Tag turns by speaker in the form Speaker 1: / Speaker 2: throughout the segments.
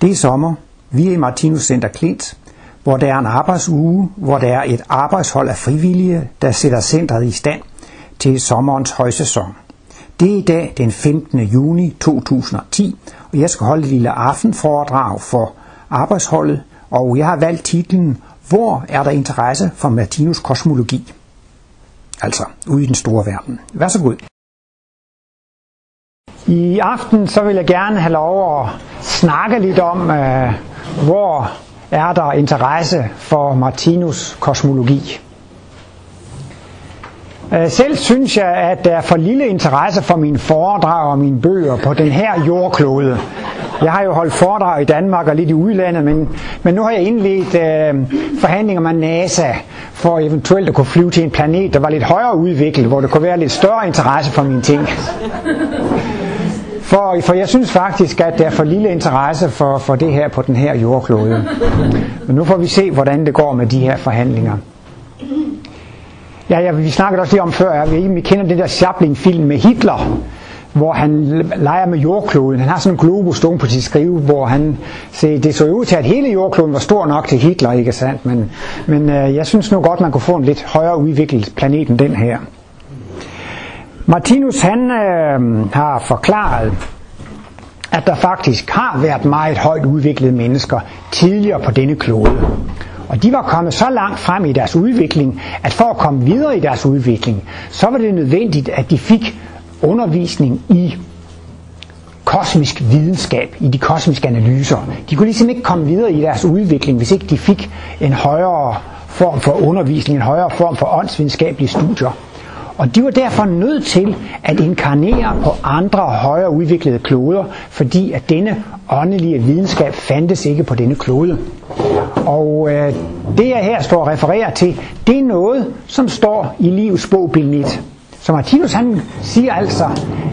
Speaker 1: Det er sommer. Vi er i Martinus Center Klint, hvor der er en arbejdsuge, hvor der er et arbejdshold af frivillige, der sætter centret i stand til sommerens højsæson. Det er i dag den 15. juni 2010, og jeg skal holde et lille aftenforedrag for arbejdsholdet, og jeg har valgt titlen Hvor er der interesse for Martinus kosmologi? Altså ude i den store verden. Vær så god. I aften så vil jeg gerne have lov at snakke lidt om, øh, hvor er der interesse for Martinus kosmologi. Øh, selv synes jeg, at der er for lille interesse for mine foredrag og mine bøger på den her jordklode. Jeg har jo holdt foredrag i Danmark og lidt i udlandet, men, men nu har jeg indledt øh, forhandlinger med NASA for eventuelt at kunne flyve til en planet, der var lidt højere udviklet, hvor der kunne være lidt større interesse for mine ting. For, for jeg synes faktisk, at der er for lille interesse for, for det her på den her jordklode. Men nu får vi se, hvordan det går med de her forhandlinger. Ja, ja vi snakkede også lige om før, at vi kender den der Chaplin-film med Hitler, hvor han leger med jordkloden. Han har sådan en globus stående på sit skrive, hvor han se, det så ud til, at hele jordkloden var stor nok til Hitler, ikke sandt? Men, men øh, jeg synes nu godt, man kunne få en lidt højere udviklet planet end den her. Martinus han øh, har forklaret, at der faktisk har været meget højt udviklede mennesker tidligere på denne klode. Og de var kommet så langt frem i deres udvikling, at for at komme videre i deres udvikling, så var det nødvendigt, at de fik undervisning i kosmisk videnskab, i de kosmiske analyser. De kunne ligesom ikke komme videre i deres udvikling, hvis ikke de fik en højere form for undervisning, en højere form for åndsvidenskabelige studier. Og de var derfor nødt til at inkarnere på andre højere udviklede kloder, fordi at denne åndelige videnskab fandtes ikke på denne klode. Og øh, det jeg her står og refererer til, det er noget, som står i livets bog, bind 1. Så Martinus han siger altså,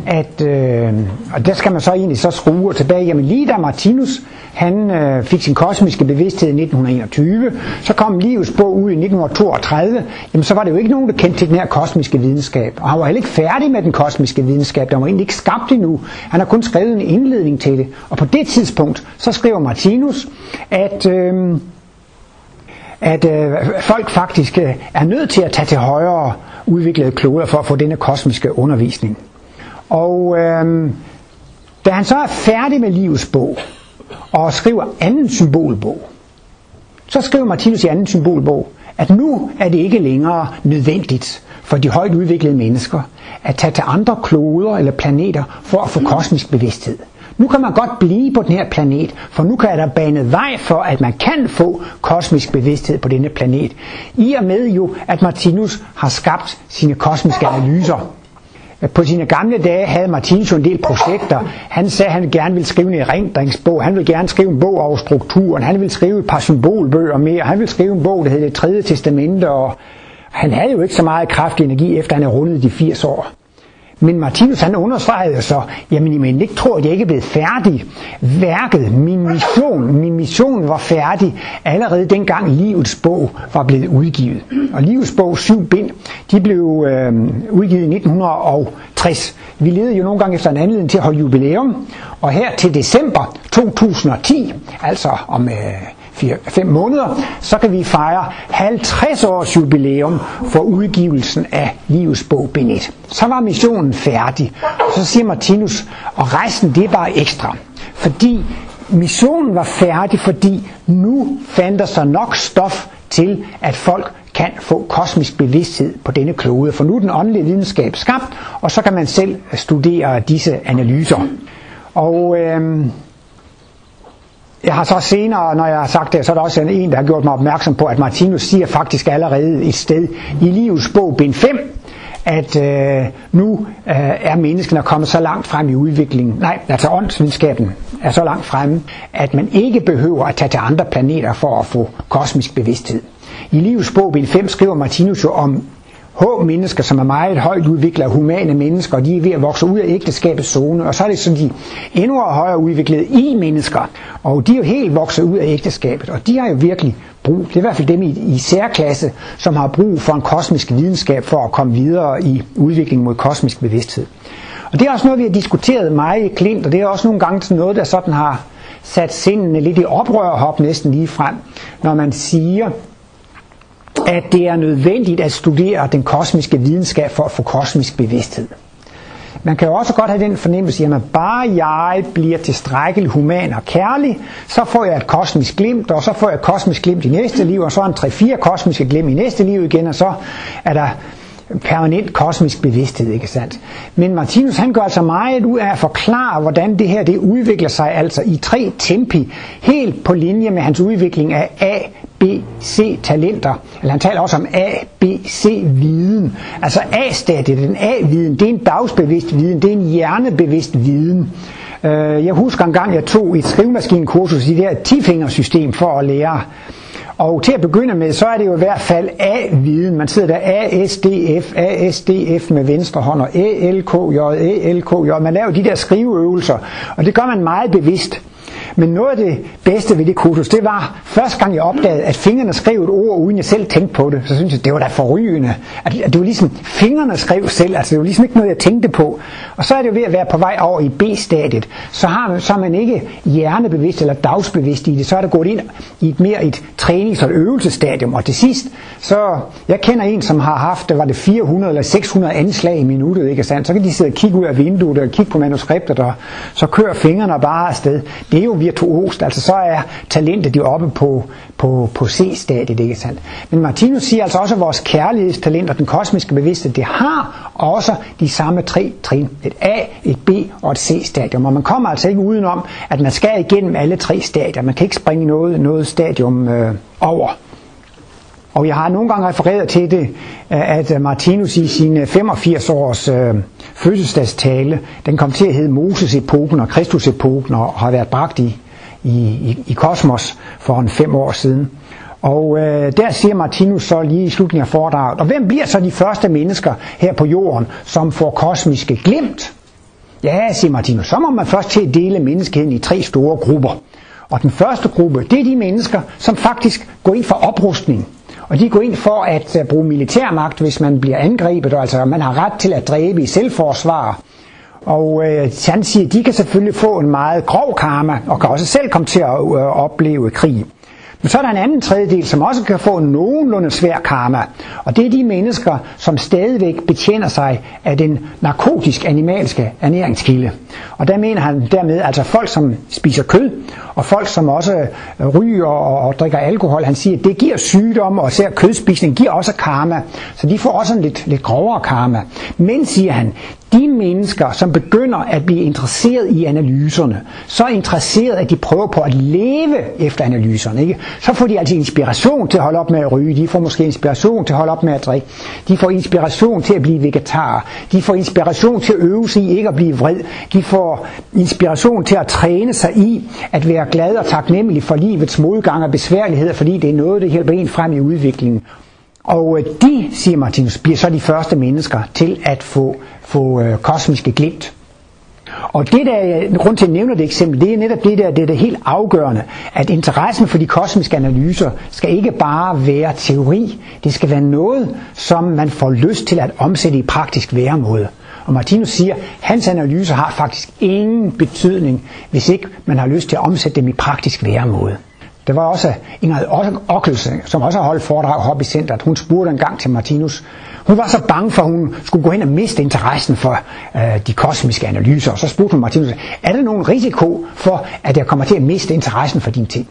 Speaker 1: at, øh, og der skal man så egentlig så skrue tilbage, jamen lige da Martinus han øh, fik sin kosmiske bevidsthed i 1921, så kom livets bog ud i 1932, jamen så var det jo ikke nogen, der kendte til den her kosmiske videnskab. Og han var heller ikke færdig med den kosmiske videnskab, der var egentlig ikke skabt endnu. Han har kun skrevet en indledning til det. Og på det tidspunkt, så skriver Martinus, at... Øh, at øh, folk faktisk øh, er nødt til at tage til højere udviklede kloder for at få denne kosmiske undervisning. Og øh, da han så er færdig med livets bog og skriver anden symbolbog, så skriver Martinus i anden symbolbog, at nu er det ikke længere nødvendigt for de højt udviklede mennesker at tage til andre kloder eller planeter for at få kosmisk bevidsthed. Nu kan man godt blive på den her planet, for nu kan der bane vej for, at man kan få kosmisk bevidsthed på denne planet. I og med jo, at Martinus har skabt sine kosmiske analyser. På sine gamle dage havde Martinus en del projekter. Han sagde, at han gerne ville skrive en erindringsbog. Han ville gerne skrive en bog over strukturen. Han ville skrive et par symbolbøger mere. Han ville skrive en bog, der hed Det tredje testamente. Og han havde jo ikke så meget kraftig energi, efter han havde rundet de 80 år. Men Martinus han understregede så, jamen I men ikke tror, at jeg ikke er blevet færdig. Værket, min mission, min mission var færdig allerede dengang livets bog var blevet udgivet. Og livets bog, syv bind, de blev øh, udgivet i 1960. Vi levede jo nogle gange efter en anledning til at holde jubilæum, og her til december 2010, altså om øh, 4-5 måneder, så kan vi fejre 50 års jubilæum for udgivelsen af Livets bog Bind 1. Så var missionen færdig. Så siger Martinus, og resten det er bare ekstra. Fordi missionen var færdig, fordi nu fandt der sig nok stof til, at folk kan få kosmisk bevidsthed på denne klode. For nu er den åndelige videnskab skabt, og så kan man selv studere disse analyser. Og øh, jeg har så senere, når jeg har sagt det, så er der også en, der har gjort mig opmærksom på, at Martinus siger faktisk allerede et sted i livets bog, bind 5, at øh, nu øh, er menneskene kommet så langt frem i udviklingen, nej, altså åndsvidenskaben er så langt fremme, at man ikke behøver at tage til andre planeter for at få kosmisk bevidsthed. I livets bog, bind 5, skriver Martinus jo om H mennesker, som er meget højt udviklede humane mennesker, og de er ved at vokse ud af ægteskabets zone, og så er det så de endnu højere udviklede i-mennesker, og de er jo helt vokset ud af ægteskabet, og de har jo virkelig brug, det er i hvert fald dem i, i særklasse, som har brug for en kosmisk videnskab for at komme videre i udviklingen mod kosmisk bevidsthed. Og det er også noget, vi har diskuteret meget i Klint, og det er også nogle gange noget, der sådan har sat sindene lidt i oprør hop næsten lige frem, når man siger, at det er nødvendigt at studere den kosmiske videnskab for at få kosmisk bevidsthed. Man kan jo også godt have den fornemmelse, at bare jeg bliver tilstrækkeligt human og kærlig, så får jeg et kosmisk glimt, og så får jeg et kosmisk glimt i næste liv, og så en 3-4 kosmiske glimt i næste liv igen, og så er der permanent kosmisk bevidsthed, ikke sandt? Men Martinus han gør altså meget ud af at forklare, hvordan det her det udvikler sig altså i tre tempi, helt på linje med hans udvikling af A, B, C talenter. Eller han taler også om A, B, C viden. Altså A-stadiet, den A-viden, det er en dagsbevidst viden, det er en hjernebevidst viden. Øh, jeg husker en gang, jeg tog et skrivemaskinekursus i det her 10-fingersystem for at lære og til at begynde med, så er det jo i hvert fald A-viden. Man sidder der A-S-D-F, A-S-D-F med venstre hånd, og A-L-K-J, L K J. Man laver de der skriveøvelser, og det gør man meget bevidst. Men noget af det bedste ved det kursus, det var første gang jeg opdagede, at fingrene skrev et ord, uden jeg selv tænkte på det. Så synes jeg, det var da forrygende. At, at det var ligesom, fingrene skrev selv, altså det var ligesom ikke noget, jeg tænkte på. Og så er det jo ved at være på vej over i B-stadiet. Så, har, så er man ikke hjernebevidst eller dagsbevidst i det. Så er det gået ind i et mere et trænings- og øvelsestadium. Og til sidst, så jeg kender en, som har haft, det var det 400 eller 600 anslag i minuttet, ikke sandt? Så kan de sidde og kigge ud af vinduet og kigge på manuskriptet, og så kører fingrene bare afsted. Det er jo virtuost, altså så er talentet jo oppe på, på, på C-stadiet, ikke sandt? Men Martinus siger altså også, at vores kærlighedstalent og den kosmiske bevidsthed, det har også de samme tre trin. Et A, et B og et C-stadium. Og man kommer altså ikke udenom, at man skal igennem alle tre stadier. Man kan ikke springe noget, noget stadium øh, over. Og jeg har nogle gange refereret til det, øh, at øh, Martinus i sin øh, 85 års øh, fødselsdagstale, den kom til at hedde Moses-epoken og Kristus-epoken og har været bragt i, i, i, kosmos for en fem år siden. Og øh, der siger Martinus så lige i slutningen af foredraget, og hvem bliver så de første mennesker her på jorden, som får kosmiske glimt? Ja, siger Martinus, så må man først til at dele menneskeheden i tre store grupper. Og den første gruppe, det er de mennesker, som faktisk går ind for oprustning. Og de går ind for at øh, bruge militærmagt, hvis man bliver angrebet, og altså man har ret til at dræbe i selvforsvar. Og øh, han siger, at de kan selvfølgelig få en meget grov karma, og kan også selv komme til at øh, opleve krig. Men så er der en anden tredjedel, som også kan få nogenlunde svær karma. Og det er de mennesker, som stadigvæk betjener sig af den narkotisk-animalske ernæringskilde. Og der mener han dermed altså folk, som spiser kød, og folk, som også øh, ryger og, og drikker alkohol. Han siger, at det giver sygdom, og især kødspisning giver også karma. Så de får også en lidt, lidt grovere karma. Men, siger han, de mennesker, som begynder at blive interesseret i analyserne, så interesseret, at de prøver på at leve efter analyserne, ikke? så får de altså inspiration til at holde op med at ryge, de får måske inspiration til at holde op med at drikke, de får inspiration til at blive vegetar, de får inspiration til at øve sig i ikke at blive vred, de får inspiration til at træne sig i at være glad og taknemmelig for livets modgang og besværligheder, fordi det er noget, der hjælper en frem i udviklingen. Og øh, de, siger Martinus, bliver så de første mennesker til at få, få øh, kosmiske glimt. Og det der, øh, grund til at nævne det eksempel, det er netop det der, det er det helt afgørende, at interessen for de kosmiske analyser skal ikke bare være teori, det skal være noget, som man får lyst til at omsætte i praktisk væremåde. Og Martinus siger, at hans analyser har faktisk ingen betydning, hvis ikke man har lyst til at omsætte dem i praktisk væremåde. Der var også Ingrid Ockelse, som også har holdt foredrag i centret. Hun spurgte en gang til Martinus. Hun var så bange for, at hun skulle gå hen og miste interessen for øh, de kosmiske analyser. Og så spurgte hun Martinus, er der nogen risiko for, at jeg kommer til at miste interessen for dine ting?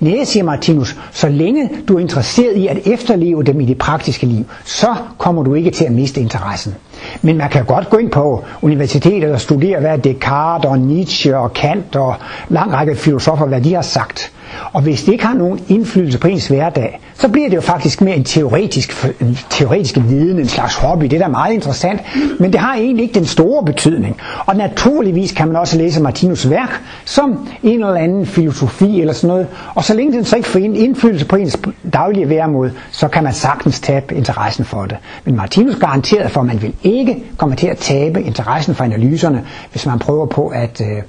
Speaker 1: Nej, siger Martinus, så længe du er interesseret i at efterleve dem i det praktiske liv, så kommer du ikke til at miste interessen. Men man kan godt gå ind på universitetet og studere, hvad Descartes og Nietzsche og Kant og lang række filosofer, hvad de har sagt. Og hvis det ikke har nogen indflydelse på ens hverdag, så bliver det jo faktisk mere en teoretisk, en teoretisk viden, en slags hobby. Det er da meget interessant, men det har egentlig ikke den store betydning. Og naturligvis kan man også læse Martinus værk som en eller anden filosofi eller sådan noget. Og så længe den så ikke får indflydelse på ens daglige væremåde, så kan man sagtens tabe interessen for det. Men Martinus garanterer for, at man vil ikke komme til at tabe interessen for analyserne, hvis man prøver på at øh,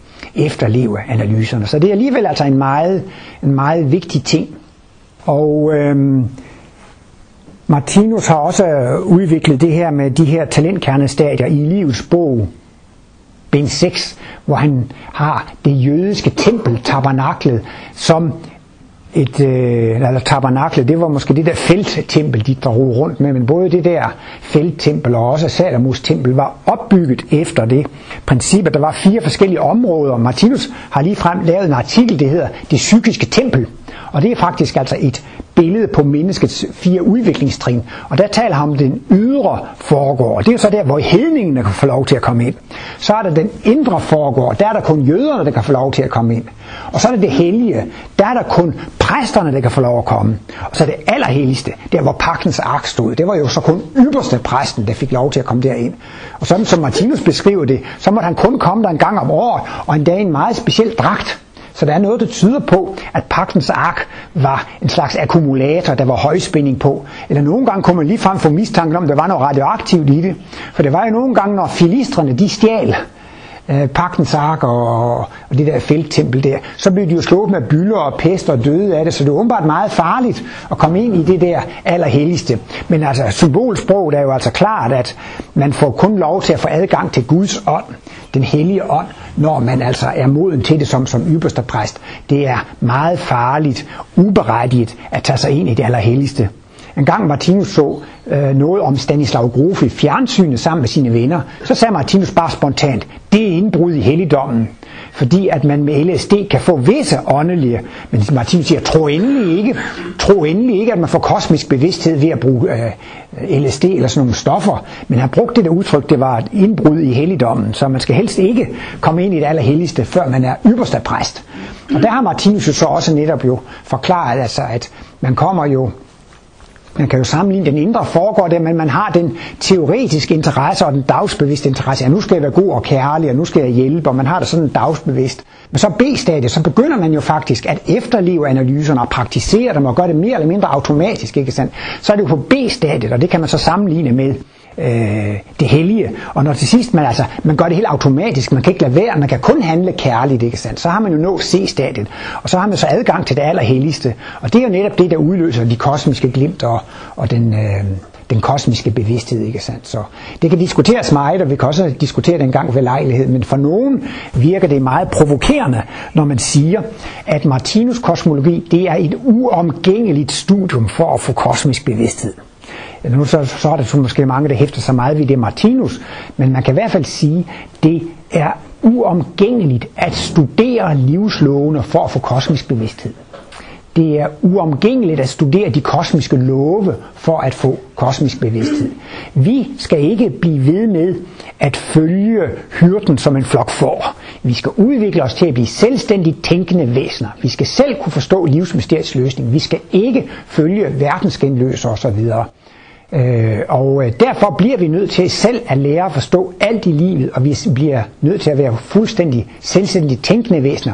Speaker 1: efterleve analyserne. Så det er alligevel altså en meget, en meget vigtig ting. Og øhm, Martinus har også udviklet det her med de her talentkernestadier i livets bog. bind 6, hvor han har det jødiske tempel, tabernaklet, som et, øh, eller tabernaklet, det var måske det der felttempel, de drog rundt med, men både det der felttempel og også Salomos tempel var opbygget efter det princip, at der var fire forskellige områder. Martinus har lige frem lavet en artikel, det hedder Det psykiske tempel, og det er faktisk altså et billede på menneskets fire udviklingstrin. Og der taler han om den ydre foregår. Og det er så der, hvor hedningene kan få lov til at komme ind. Så er der den indre foregår. Der er der kun jøderne, der kan få lov til at komme ind. Og så er der det hellige. Der er der kun præsterne, der kan få lov at komme. Og så er det allerhelligste, der hvor pagtens ark stod. Det var jo så kun ypperste præsten, der fik lov til at komme derind. Og sådan som Martinus beskriver det, så måtte han kun komme der en gang om året, og endda i en meget speciel dragt. Så der er noget, der tyder på, at pagtens ark var en slags akkumulator, der var højspænding på. Eller nogle gange kunne man lige frem få mistanken om, at der var noget radioaktivt i det. For det var jo nogle gange, når filistrene de stjal øh, pagtens ark og, og det der felttempel der, så blev de jo slået med byller og pest og døde af det, så det er åbenbart meget farligt at komme ind i det der allerhelligste. Men altså symbolsprog er jo altså klart, at man får kun lov til at få adgang til Guds ånd, den hellige ånd, når man altså er moden til det som, som ypperste præst. Det er meget farligt, uberettiget at tage sig ind i det allerhelligste. En gang Martinus så øh, noget om Stanislav Grofe i fjernsynet sammen med sine venner, så sagde Martinus bare spontant, det er indbrud i helligdommen. Fordi at man med LSD kan få visse åndelige, men ligesom Martinus siger, tro endelig ikke, tro endelig ikke, at man får kosmisk bevidsthed ved at bruge øh, LSD eller sådan nogle stoffer. Men han brugte det der udtryk, det var et indbrud i helligdommen, så man skal helst ikke komme ind i det allerhelligste, før man er ypperste præst. Og der har Martinus jo så også netop jo forklaret, altså, at man kommer jo man kan jo sammenligne den indre foregår det, men man har den teoretiske interesse og den dagsbevidste interesse. Ja, nu skal jeg være god og kærlig, og nu skal jeg hjælpe, og man har det sådan dagsbevidst. Men så B-stadiet, så begynder man jo faktisk at efterleve analyserne og praktisere dem og gøre det mere eller mindre automatisk, ikke sandt? Så er det jo på B-stadiet, og det kan man så sammenligne med øh, det hellige. Og når til sidst man, altså, man gør det helt automatisk, man kan ikke lade være, man kan kun handle kærligt, ikke sandt? så har man jo nået C-stadiet, og så har man så adgang til det allerhelligste. Og det er jo netop det, der udløser de kosmiske glimt og, og den, øh, den kosmiske bevidsthed, ikke sandt? Så det kan diskuteres meget, og vi kan også diskutere det en gang ved lejlighed, men for nogen virker det meget provokerende, når man siger, at Martinus kosmologi, det er et uomgængeligt studium for at få kosmisk bevidsthed. Nu så, så er der måske mange, der hæfter sig meget ved det Martinus, men man kan i hvert fald sige, det er uomgængeligt at studere livslovene for at få kosmisk bevidsthed. Det er uomgængeligt at studere de kosmiske love for at få kosmisk bevidsthed. Vi skal ikke blive ved med at følge hyrden som en flok får. Vi skal udvikle os til at blive selvstændigt tænkende væsener. Vi skal selv kunne forstå livsmysteriets løsning. Vi skal ikke følge verdensgenløser osv. Øh, og øh, derfor bliver vi nødt til selv at lære at forstå alt i livet, og vi bliver nødt til at være fuldstændig selvstændigt tænkende væsener.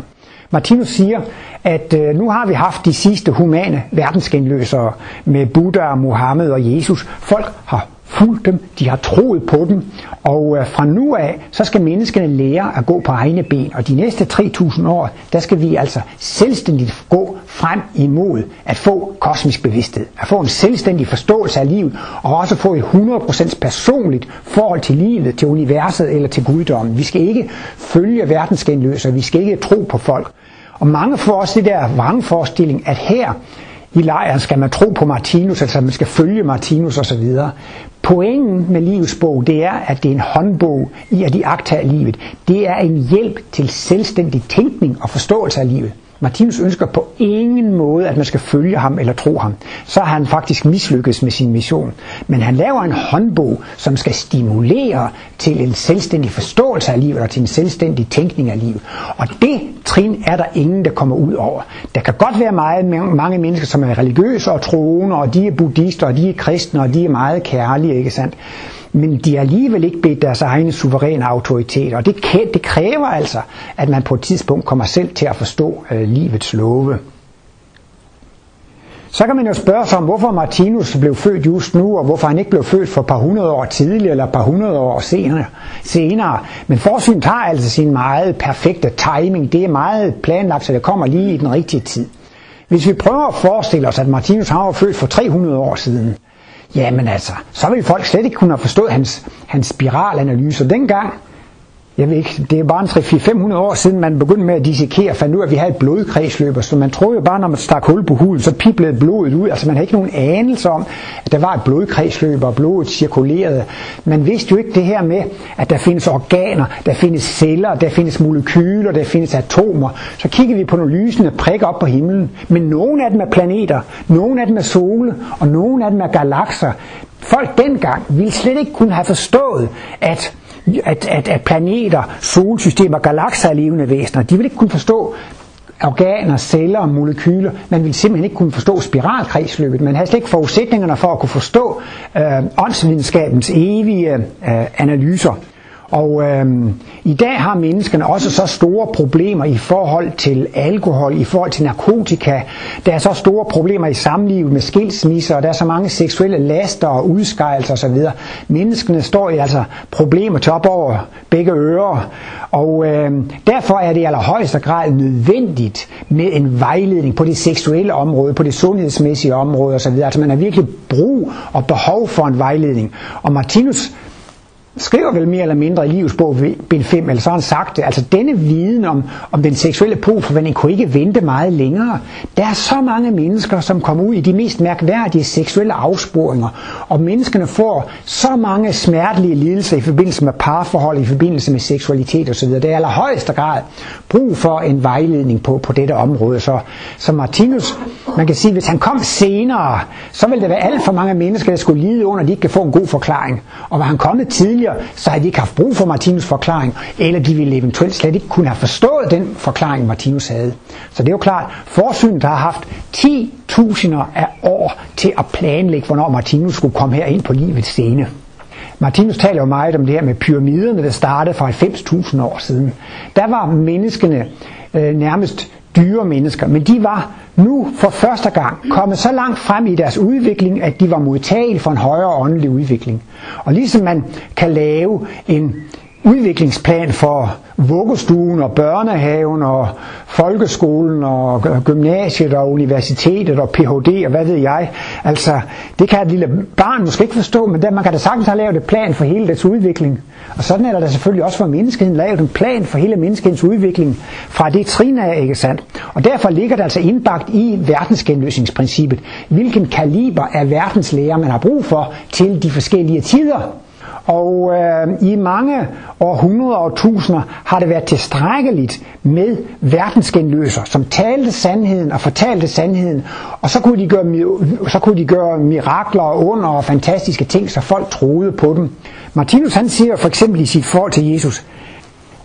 Speaker 1: Martinus siger, at øh, nu har vi haft de sidste humane verdensgenløsere med Buddha, Mohammed og Jesus. Folk har fulgt dem, de har troet på dem, og øh, fra nu af, så skal menneskene lære at gå på egne ben, og de næste 3000 år, der skal vi altså selvstændigt gå frem imod at få kosmisk bevidsthed, at få en selvstændig forståelse af livet, og også få et 100% personligt forhold til livet, til universet eller til guddommen. Vi skal ikke følge verdensgenløser, vi skal ikke tro på folk. Og mange får også det der vrangforestilling, at her i lejren skal man tro på Martinus, altså man skal følge Martinus osv. Pointen med livets bog, det er, at det er en håndbog i at iagtage livet. Det er en hjælp til selvstændig tænkning og forståelse af livet. Martinus ønsker på ingen måde, at man skal følge ham eller tro ham. Så har han faktisk mislykkedes med sin mission. Men han laver en håndbog, som skal stimulere til en selvstændig forståelse af livet og til en selvstændig tænkning af livet. Og det trin er der ingen, der kommer ud over. Der kan godt være meget, mange mennesker, som er religiøse og troende, og de er buddhister, og de er kristne, og de er meget kærlige, ikke sandt? Men de er alligevel ikke bedt deres egne suveræne autoritet, og det, det kræver altså, at man på et tidspunkt kommer selv til at forstå øh, livets love. Så kan man jo spørge sig om, hvorfor Martinus blev født just nu, og hvorfor han ikke blev født for et par hundrede år tidligere, eller et par hundrede år senere. senere. Men forsynet har altså sin meget perfekte timing. Det er meget planlagt, så det kommer lige i den rigtige tid. Hvis vi prøver at forestille os, at Martinus har var født for 300 år siden, Jamen altså, så vil folk slet ikke kunne have forstået hans, hans spiralanalyser dengang jeg ved ikke, det er bare en 3-4-500 år siden, man begyndte med at dissekere fandt ud af, at vi havde et blodkredsløb, så man troede jo bare, når man stak hul på huden, så piblede blodet ud. Altså man havde ikke nogen anelse om, at der var et blodkredsløb, og blodet cirkulerede. Man vidste jo ikke det her med, at der findes organer, der findes celler, der findes molekyler, der findes atomer. Så kigger vi på nogle lysende prikker op på himlen, men nogle af dem er planeter, nogle af dem er sole, og nogle af dem er galakser. Folk dengang ville slet ikke kunne have forstået, at at, at, at planeter, solsystemer, galakser er levende væsener. De vil ikke kunne forstå organer, celler og molekyler. Man vil simpelthen ikke kunne forstå spiralkredsløbet. Man har slet ikke forudsætningerne for at kunne forstå øh, åndsvidenskabens evige øh, analyser. Og øhm, i dag har menneskene også så store problemer i forhold til alkohol, i forhold til narkotika. Der er så store problemer i samlivet med skilsmisser, og der er så mange seksuelle laster og udskejelser osv. Menneskene står i altså problemer top over begge ører. Og øhm, derfor er det i allerhøjeste grad nødvendigt med en vejledning på det seksuelle område, på det sundhedsmæssige område osv. Altså man har virkelig brug og behov for en vejledning. Og Martinus skriver vel mere eller mindre i livets bog, bind 5, eller så har han sagt det. Altså denne viden om, om den seksuelle påforvandling kunne ikke vente meget længere. Der er så mange mennesker, som kommer ud i de mest mærkværdige seksuelle afsporinger, og menneskene får så mange smertelige lidelser i forbindelse med parforhold, i forbindelse med seksualitet osv. Det er i allerhøjeste grad brug for en vejledning på, på dette område. Så, så Martinus, man kan sige, hvis han kom senere, så ville der være alt for mange mennesker, der skulle lide under, at de ikke kan få en god forklaring. Og var han kommet tidligere, tidligere, så havde de ikke haft brug for Martinus forklaring, eller de ville eventuelt slet ikke kunne have forstået den forklaring, Martinus havde. Så det er jo klart, forsynet har haft 10.000 af år til at planlægge, hvornår Martinus skulle komme her ind på livets scene. Martinus taler jo meget om det her med pyramiderne, der startede for 90.000 år siden. Der var menneskene øh, nærmest dyre mennesker, men de var nu for første gang kommet så langt frem i deres udvikling, at de var modtagelige for en højere åndelig udvikling. Og ligesom man kan lave en udviklingsplan for vuggestuen og børnehaven og folkeskolen og gymnasiet og universitetet og Ph.D. og hvad ved jeg. Altså, det kan et lille barn måske ikke forstå, men der, man kan da sagtens have lavet et plan for hele dets udvikling. Og sådan er der selvfølgelig også for menneskeheden lavet en plan for hele menneskehedens udvikling fra det trin af, ikke sandt? Og derfor ligger det altså indbagt i verdensgenløsningsprincippet, hvilken kaliber af verdenslæger man har brug for til de forskellige tider. Og øh, i mange århundreder og tusinder har det været tilstrækkeligt med verdensgenløser, som talte sandheden og fortalte sandheden, og så kunne de gøre, så kunne de gøre mirakler og under og fantastiske ting, så folk troede på dem. Martinus han siger for eksempel i sit forhold til Jesus,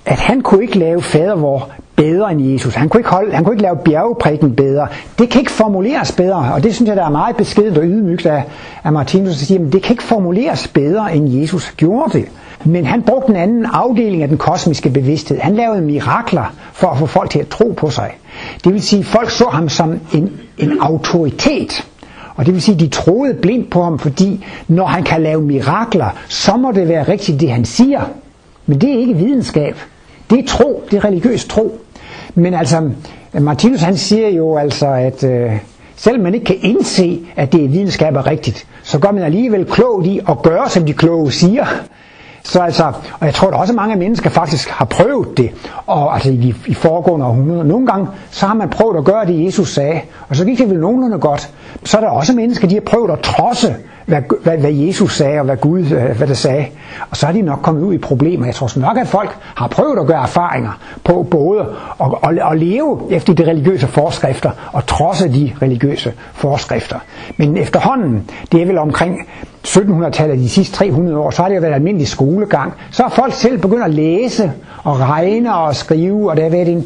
Speaker 1: at han kunne ikke lave fadervor bedre end Jesus. Han kunne ikke, holde, han kunne ikke lave bjergprikken bedre. Det kan ikke formuleres bedre, og det synes jeg, der er meget beskedet og ydmygt af, af Martinus at sige, at det kan ikke formuleres bedre end Jesus gjorde det. Men han brugte en anden afdeling af den kosmiske bevidsthed. Han lavede mirakler for at få folk til at tro på sig. Det vil sige, at folk så ham som en, en autoritet. Og det vil sige, at de troede blindt på ham, fordi når han kan lave mirakler, så må det være rigtigt, det han siger. Men det er ikke videnskab. Det er tro, det er religiøs tro. Men altså, Martinus han siger jo altså, at øh, selvom man ikke kan indse, at det er videnskab er rigtigt, så gør man alligevel klogt i at gøre, som de kloge siger. Så altså, og jeg tror, at også mange mennesker faktisk har prøvet det, og altså i, i foregående århundreder. Nogle gange, så har man prøvet at gøre det, Jesus sagde, og så gik det vel nogenlunde godt. Så er der også mennesker, de har prøvet at trodse hvad, hvad, hvad Jesus sagde, og hvad Gud øh, hvad der sagde. Og så er de nok kommet ud i problemer. Jeg tror nok, at folk har prøvet at gøre erfaringer på både at, at, at leve efter de religiøse forskrifter og trodse de religiøse forskrifter. Men efterhånden, det er vel omkring 1700-tallet, de sidste 300 år, så har det jo været almindelig skolegang. Så har folk selv begyndt at læse og regne og skrive, og der har været en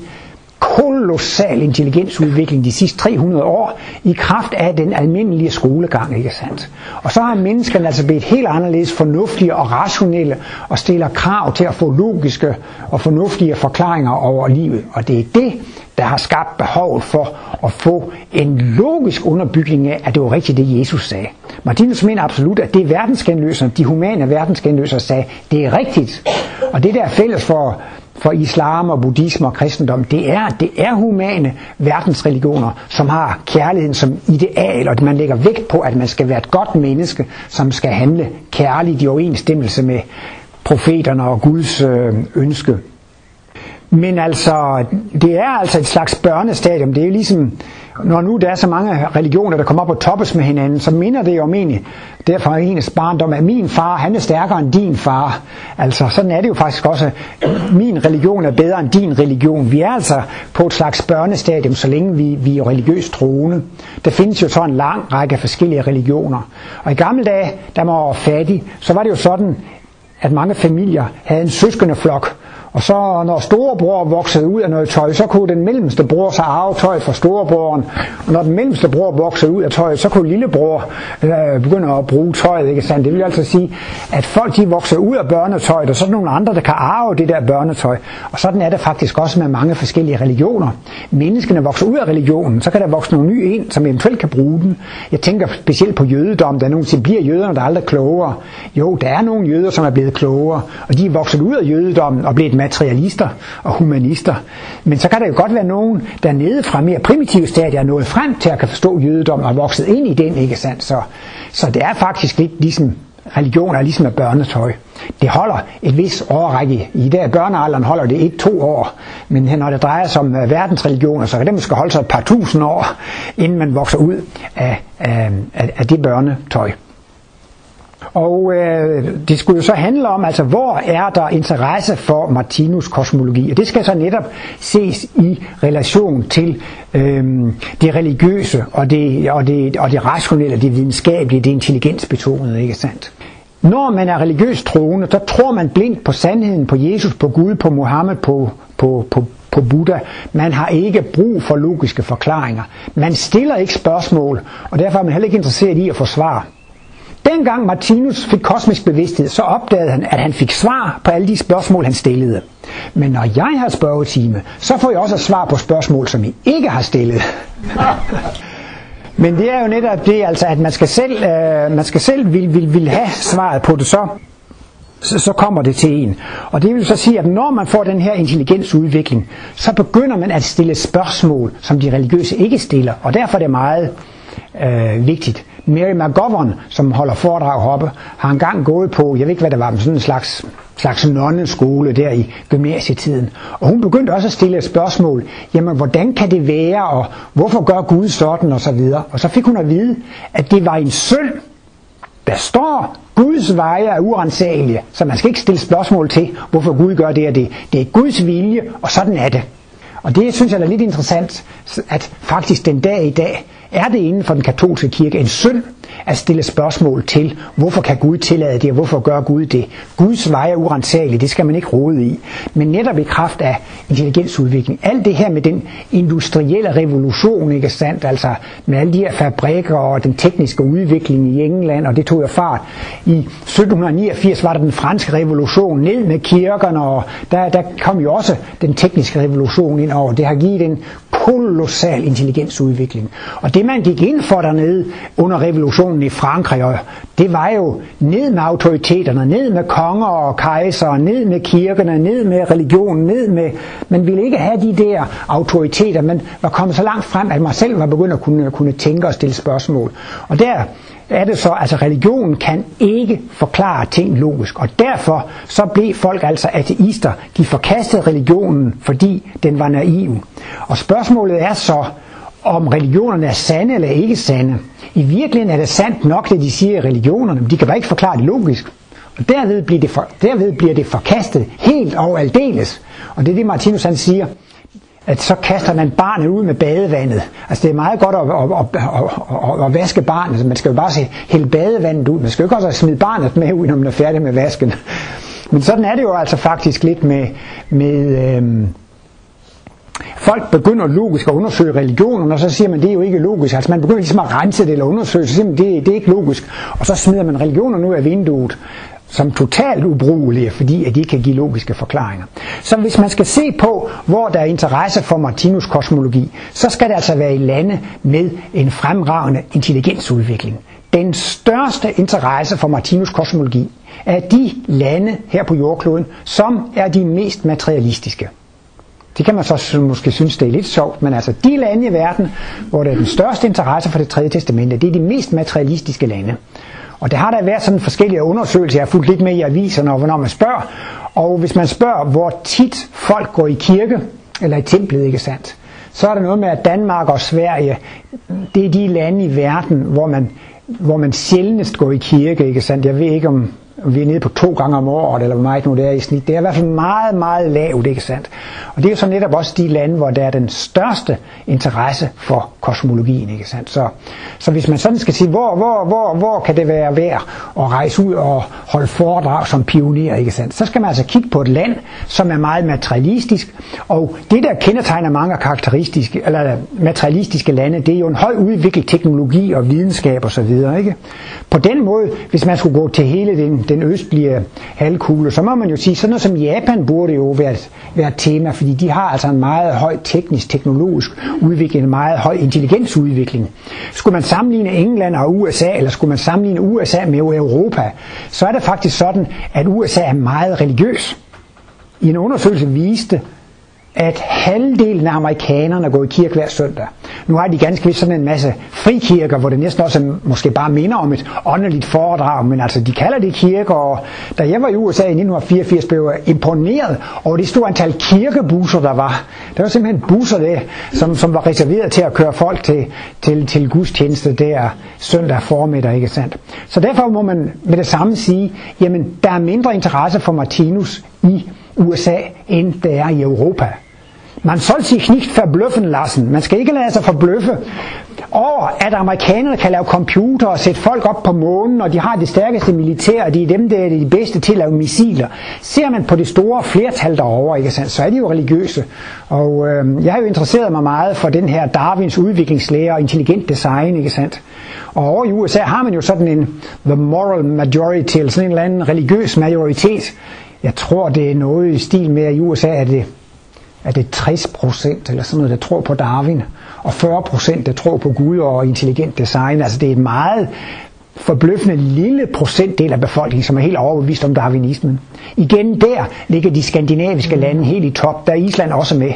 Speaker 1: kolossal intelligensudvikling de sidste 300 år i kraft af den almindelige skolegang, ikke sandt? Og så har menneskerne altså blevet helt anderledes fornuftige og rationelle og stiller krav til at få logiske og fornuftige forklaringer over livet. Og det er det, der har skabt behovet for at få en logisk underbygning af, at det var rigtigt det, Jesus sagde. Martinus mener absolut, at det verdensgenløser, de humane verdensgenløsere sagde, det er rigtigt. Og det der er fælles for for islam og buddhisme og kristendom, det er, det er humane verdensreligioner, som har kærligheden som ideal, og man lægger vægt på, at man skal være et godt menneske, som skal handle kærligt i overensstemmelse med profeterne og Guds øh, ønske. Men altså, det er altså et slags børnestadium. Det er jo ligesom, når nu der er så mange religioner, der kommer op og toppes med hinanden, så minder det jo om egentlig, derfor er ens barndom, at min far, han er stærkere end din far. Altså, sådan er det jo faktisk også. Min religion er bedre end din religion. Vi er altså på et slags børnestadium, så længe vi, vi er religiøst troende. Der findes jo så en lang række forskellige religioner. Og i gamle dage, da man var fattig, så var det jo sådan, at mange familier havde en søskendeflok, og så når storebror voksede ud af noget tøj, så kunne den mellemste bror så arve tøj fra storebroren. Og når den mellemste bror voksede ud af tøjet, så kunne lillebror øh, begynde at bruge tøjet. Ikke sandt? Det vil altså sige, at folk de vokser ud af børnetøjet, og så er der nogle andre, der kan arve det der børnetøj. Og sådan er det faktisk også med mange forskellige religioner. Menneskene vokser ud af religionen, så kan der vokse nogle nye ind, som eventuelt kan bruge den. Jeg tænker specielt på jødedom, der nogen siger, bliver jøderne der er aldrig klogere. Jo, der er nogle jøder, som er blevet klogere, og de er vokset ud af jødedommen og blevet materialister og humanister. Men så kan der jo godt være nogen, der nede fra mere primitive stadier er nået frem til at kan forstå jødedommen og vokset ind i den, ikke sandt? Så, så det er faktisk lidt ligesom religion er ligesom et børnetøj. Det holder et vis årrække. I dag børnealderen holder det et to år. Men når det drejer sig om øh, verdensreligioner, så kan det måske holde sig et par tusind år, inden man vokser ud af, af, af det børnetøj. Og øh, det skulle jo så handle om, altså hvor er der interesse for Martinus kosmologi? Og det skal så netop ses i relation til øh, det religiøse og det, og, det, og det rationelle, det videnskabelige, det intelligensbetonede, ikke sandt? Når man er religiøst troende, så tror man blindt på sandheden, på Jesus, på Gud, på Mohammed, på, på, på, på Buddha. Man har ikke brug for logiske forklaringer. Man stiller ikke spørgsmål, og derfor er man heller ikke interesseret i at få svar. Dengang Martinus fik kosmisk bevidsthed, så opdagede han, at han fik svar på alle de spørgsmål, han stillede. Men når jeg har spørgetime, så får jeg også svar på spørgsmål, som I ikke har stillet. Men det er jo netop det, altså, at man skal selv, øh, man skal selv vil, vil, vil have svaret på det, så, så, så kommer det til en. Og det vil så sige, at når man får den her intelligensudvikling, så begynder man at stille spørgsmål, som de religiøse ikke stiller. Og derfor er det meget øh, vigtigt. Mary McGovern, som holder foredrag heroppe, har engang gået på, jeg ved ikke hvad det var, men sådan en slags, slags nonneskole der i gymnasietiden. Og hun begyndte også at stille et spørgsmål, jamen hvordan kan det være, og hvorfor gør Gud sådan, og så videre. Og så fik hun at vide, at det var en synd, der står, Guds veje er urensagelige, så man skal ikke stille spørgsmål til, hvorfor Gud gør det og det. Det er Guds vilje, og sådan er det. Og det synes jeg er lidt interessant, at faktisk den dag i dag, er det inden for den katolske kirke en synd at stille spørgsmål til, hvorfor kan Gud tillade det, og hvorfor gør Gud det? Guds vej er urensagelige, det skal man ikke rode i. Men netop i kraft af intelligensudvikling, alt det her med den industrielle revolution, ikke sandt, altså med alle de her fabrikker og den tekniske udvikling i England, og det tog jo fart. I 1789 var der den franske revolution, ned med kirkerne, og der, der kom jo også den tekniske revolution ind over. Det har givet en kolossal intelligensudvikling. Og det man gik ind for dernede under revolutionen i Frankrig, og det var jo ned med autoriteterne, ned med konger og kejser, ned med kirkerne, ned med religionen, ned med... Man ville ikke have de der autoriteter, men var kommet så langt frem, at man selv var begyndt at kunne, kunne tænke og stille spørgsmål. Og der er det så, altså religionen kan ikke forklare ting logisk, og derfor så blev folk altså ateister. De forkastede religionen, fordi den var naiv. Og spørgsmålet er så, om religionerne er sande eller ikke sande. I virkeligheden er det sandt nok, det de siger i religionerne, men de kan bare ikke forklare det logisk. Og derved bliver det, for, derved bliver det forkastet helt og aldeles. Og det er det, Martinus han siger at så kaster man barnet ud med badevandet. Altså det er meget godt at, at, at, at, at vaske barnet. Altså, man skal jo bare se, hælde badevandet ud. Man skal jo ikke også smide barnet med ud, når man er færdig med vasken. Men sådan er det jo altså faktisk lidt med, med øhm, folk begynder logisk at undersøge religionen, og så siger man, det er jo ikke logisk. Altså man begynder ligesom at rense det eller undersøge, så siger man, det, det er ikke logisk. Og så smider man religionen ud af vinduet som totalt ubrugelige, fordi at de ikke kan give logiske forklaringer. Så hvis man skal se på, hvor der er interesse for Martinus kosmologi, så skal det altså være i lande med en fremragende intelligensudvikling. Den største interesse for Martinus kosmologi er de lande her på jordkloden, som er de mest materialistiske. Det kan man så måske synes, det er lidt sjovt, men altså de lande i verden, hvor der er den største interesse for det tredje testamente, det er de mest materialistiske lande. Og det har der været sådan forskellige undersøgelser, jeg har fulgt lidt med i aviserne, og hvornår man spørger. Og hvis man spørger, hvor tit folk går i kirke, eller i templet, ikke sandt, så er der noget med, at Danmark og Sverige, det er de lande i verden, hvor man, hvor man sjældnest går i kirke, ikke sandt? Jeg ved ikke, om vi er nede på to gange om året, eller hvor meget nu det er i snit. Det er i hvert fald meget, meget lavt, ikke sandt? Og det er jo så netop også de lande, hvor der er den største interesse for kosmologien, ikke sandt? Så, så hvis man sådan skal sige, hvor, hvor, hvor, hvor kan det være værd at rejse ud og holde foredrag som pioner, ikke sandt? Så skal man altså kigge på et land, som er meget materialistisk, og det der kendetegner mange karakteristiske, eller materialistiske lande, det er jo en høj udviklet teknologi og videnskab osv., ikke? På den måde, hvis man skulle gå til hele den den østlige halvkugle, så må man jo sige, sådan noget som Japan burde jo være, være et tema, fordi de har altså en meget høj teknisk, teknologisk udvikling, en meget høj intelligensudvikling. Skulle man sammenligne England og USA, eller skulle man sammenligne USA med Europa, så er det faktisk sådan, at USA er meget religiøs. I en undersøgelse viste, at halvdelen af amerikanerne går i kirke hver søndag. Nu har de ganske vist sådan en masse frikirker, hvor det næsten også er, måske bare minder om et åndeligt foredrag, men altså de kalder det kirker, og da jeg var i USA i 1984, blev jeg imponeret over det store antal kirkebusser, der var. Der var simpelthen busser der, som, som var reserveret til at køre folk til, til, til gudstjeneste der søndag formiddag, ikke sandt? Så derfor må man med det samme sige, jamen der er mindre interesse for Martinus i USA, end det er i Europa. Man soll sich nicht verbløffen lassen. Man skal ikke lade sig forbløffe over, at amerikanerne kan lave computer og sætte folk op på månen, og de har det stærkeste militær, og de er dem, der er de bedste til at lave missiler. Ser man på det store flertal derovre, ikke sandt, så er de jo religiøse. Og øh, jeg har jo interesseret mig meget for den her Darwins udviklingslære og intelligent design, ikke sandt. Og over i USA har man jo sådan en the moral majority, eller sådan en eller anden religiøs majoritet. Jeg tror, det er noget i stil med, at i USA er det er det 60 procent eller sådan noget, der tror på Darwin, og 40 procent, der tror på Gud og intelligent design. Altså det er et meget forbløffende lille procentdel af befolkningen, som er helt overbevist om darwinismen. Igen der ligger de skandinaviske lande helt i top, der er Island også med,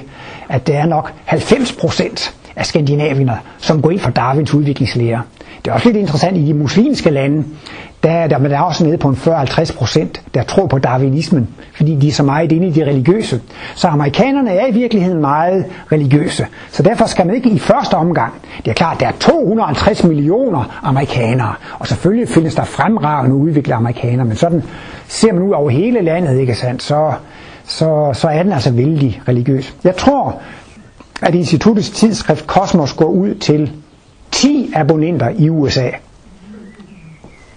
Speaker 1: at det er nok 90 procent af skandinaviner, som går ind for Darwins udviklingslære. Det er også lidt interessant i de muslimske lande, der, der, men der er også nede på en 40-50 procent, der tror på darwinismen, fordi de er så meget inde i de religiøse. Så amerikanerne er i virkeligheden meget religiøse. Så derfor skal man ikke i første omgang, det er klart, der er 250 millioner amerikanere, og selvfølgelig findes der fremragende udviklede amerikanere, men sådan ser man ud over hele landet, ikke sandt, så, så, så er den altså vældig religiøs. Jeg tror, at instituttets tidsskrift Kosmos går ud til 10 abonnenter i USA.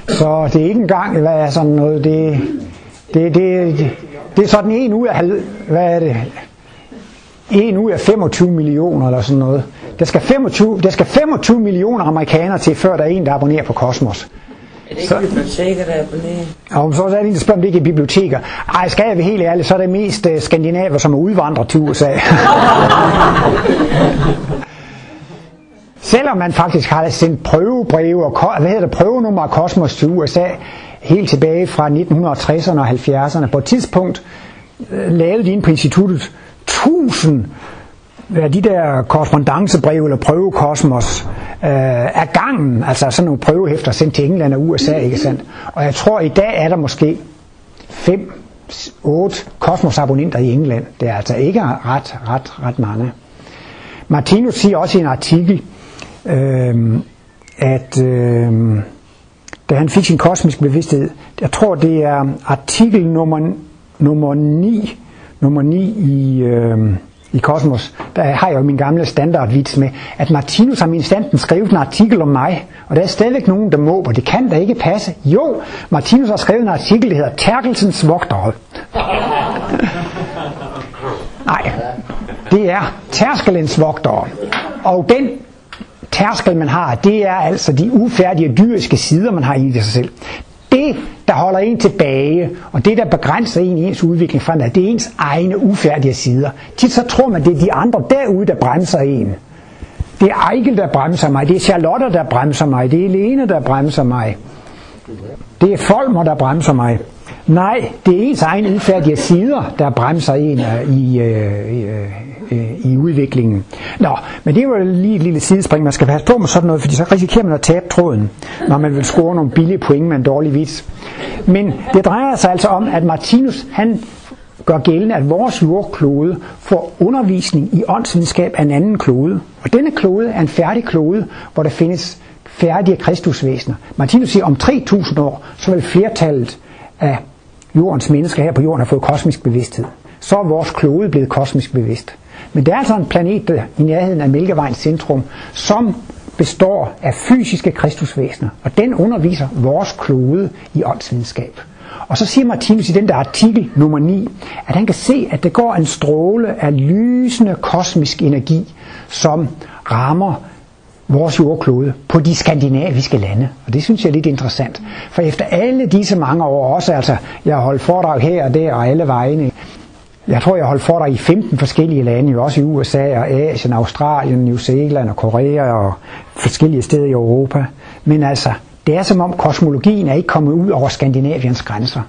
Speaker 1: Så det er ikke engang, hvad er sådan noget, det, det, det, det, det er sådan en ud af, hvad er det, en ud af 25 millioner eller sådan noget. Der skal 25, der skal 25 millioner amerikanere til, før der er en, der abonnerer på Kosmos.
Speaker 2: Er det ikke så, biblioteker, der abonnerer?
Speaker 1: Og så er det en, der spørger, om det ikke er biblioteker. Ej, skal jeg være helt ærlig, så er det mest uh, skandinaver, som er udvandret til USA. Selvom man faktisk har sendt prøvebreve og hvad hedder det, prøvenummer af Kosmos til USA helt tilbage fra 1960'erne og 70'erne. På et tidspunkt øh, lavede de ind på instituttet 1000 af de der korrespondancebreve eller prøvekosmos øh, af gangen, altså sådan nogle prøvehæfter sendt til England og USA, ikke sandt? Og jeg tror, i dag er der måske 5 8 kosmosabonnenter i England. Det er altså ikke ret, ret, ret mange. Martinus siger også i en artikel, øh, at øh, da han fik sin kosmiske bevidsthed, jeg tror det er artikel nummer, nummer 9, nummer 9 i, øh, i Kosmos, der har jeg jo min gamle standardvits med, at Martinus har min standen skrevet en artikel om mig, og der er stadigvæk nogen, der måber. det kan da ikke passe. Jo, Martinus har skrevet en artikel, der hedder Terkelsens vogtere. Nej, det er tærskelens vogtere. Og den tærskel, man har, det er altså de ufærdige dyriske sider, man har i sig selv. Det, der holder en tilbage, og det, der begrænser en i ens udvikling fremad, det er ens egne ufærdige sider. Tit så tror man, det er de andre derude, der bremser en. Det er Ejkel, der bremser mig. Det er Charlotte, der bremser mig. Det er Lene, der bremser mig. Det er Folmer, der bremser mig. Nej, det er ens egne ufærdige sider, der bremser en i, øh, i, i, øh, i udviklingen. Nå, men det var lige et lille sidespring. Man skal passe på med sådan noget, fordi så risikerer man at tabe tråden, når man vil score nogle billige point med en dårlig vis. Men det drejer sig altså om, at Martinus han gør gældende, at vores jordklode får undervisning i åndsvidenskab af en anden klode. Og denne klode er en færdig klode, hvor der findes færdige kristusvæsener. Martinus siger, om 3000 år, så vil flertallet af jordens mennesker her på jorden have fået kosmisk bevidsthed. Så er vores klode blevet kosmisk bevidst. Men det er altså en planet der, i nærheden af Mælkevejens centrum, som består af fysiske kristusvæsener, og den underviser vores klode i åndsvidenskab. Og så siger Martinus i den der artikel nummer 9, at han kan se, at det går en stråle af lysende kosmisk energi, som rammer vores jordklode på de skandinaviske lande. Og det synes jeg er lidt interessant. For efter alle disse mange år, også altså, jeg har holdt foredrag her og der og alle vegne, jeg tror, jeg holdt foredrag i 15 forskellige lande, jo også i USA og Asien, Australien, New Zealand og Korea og forskellige steder i Europa. Men altså, det er som om kosmologien er ikke kommet ud over Skandinaviens grænser.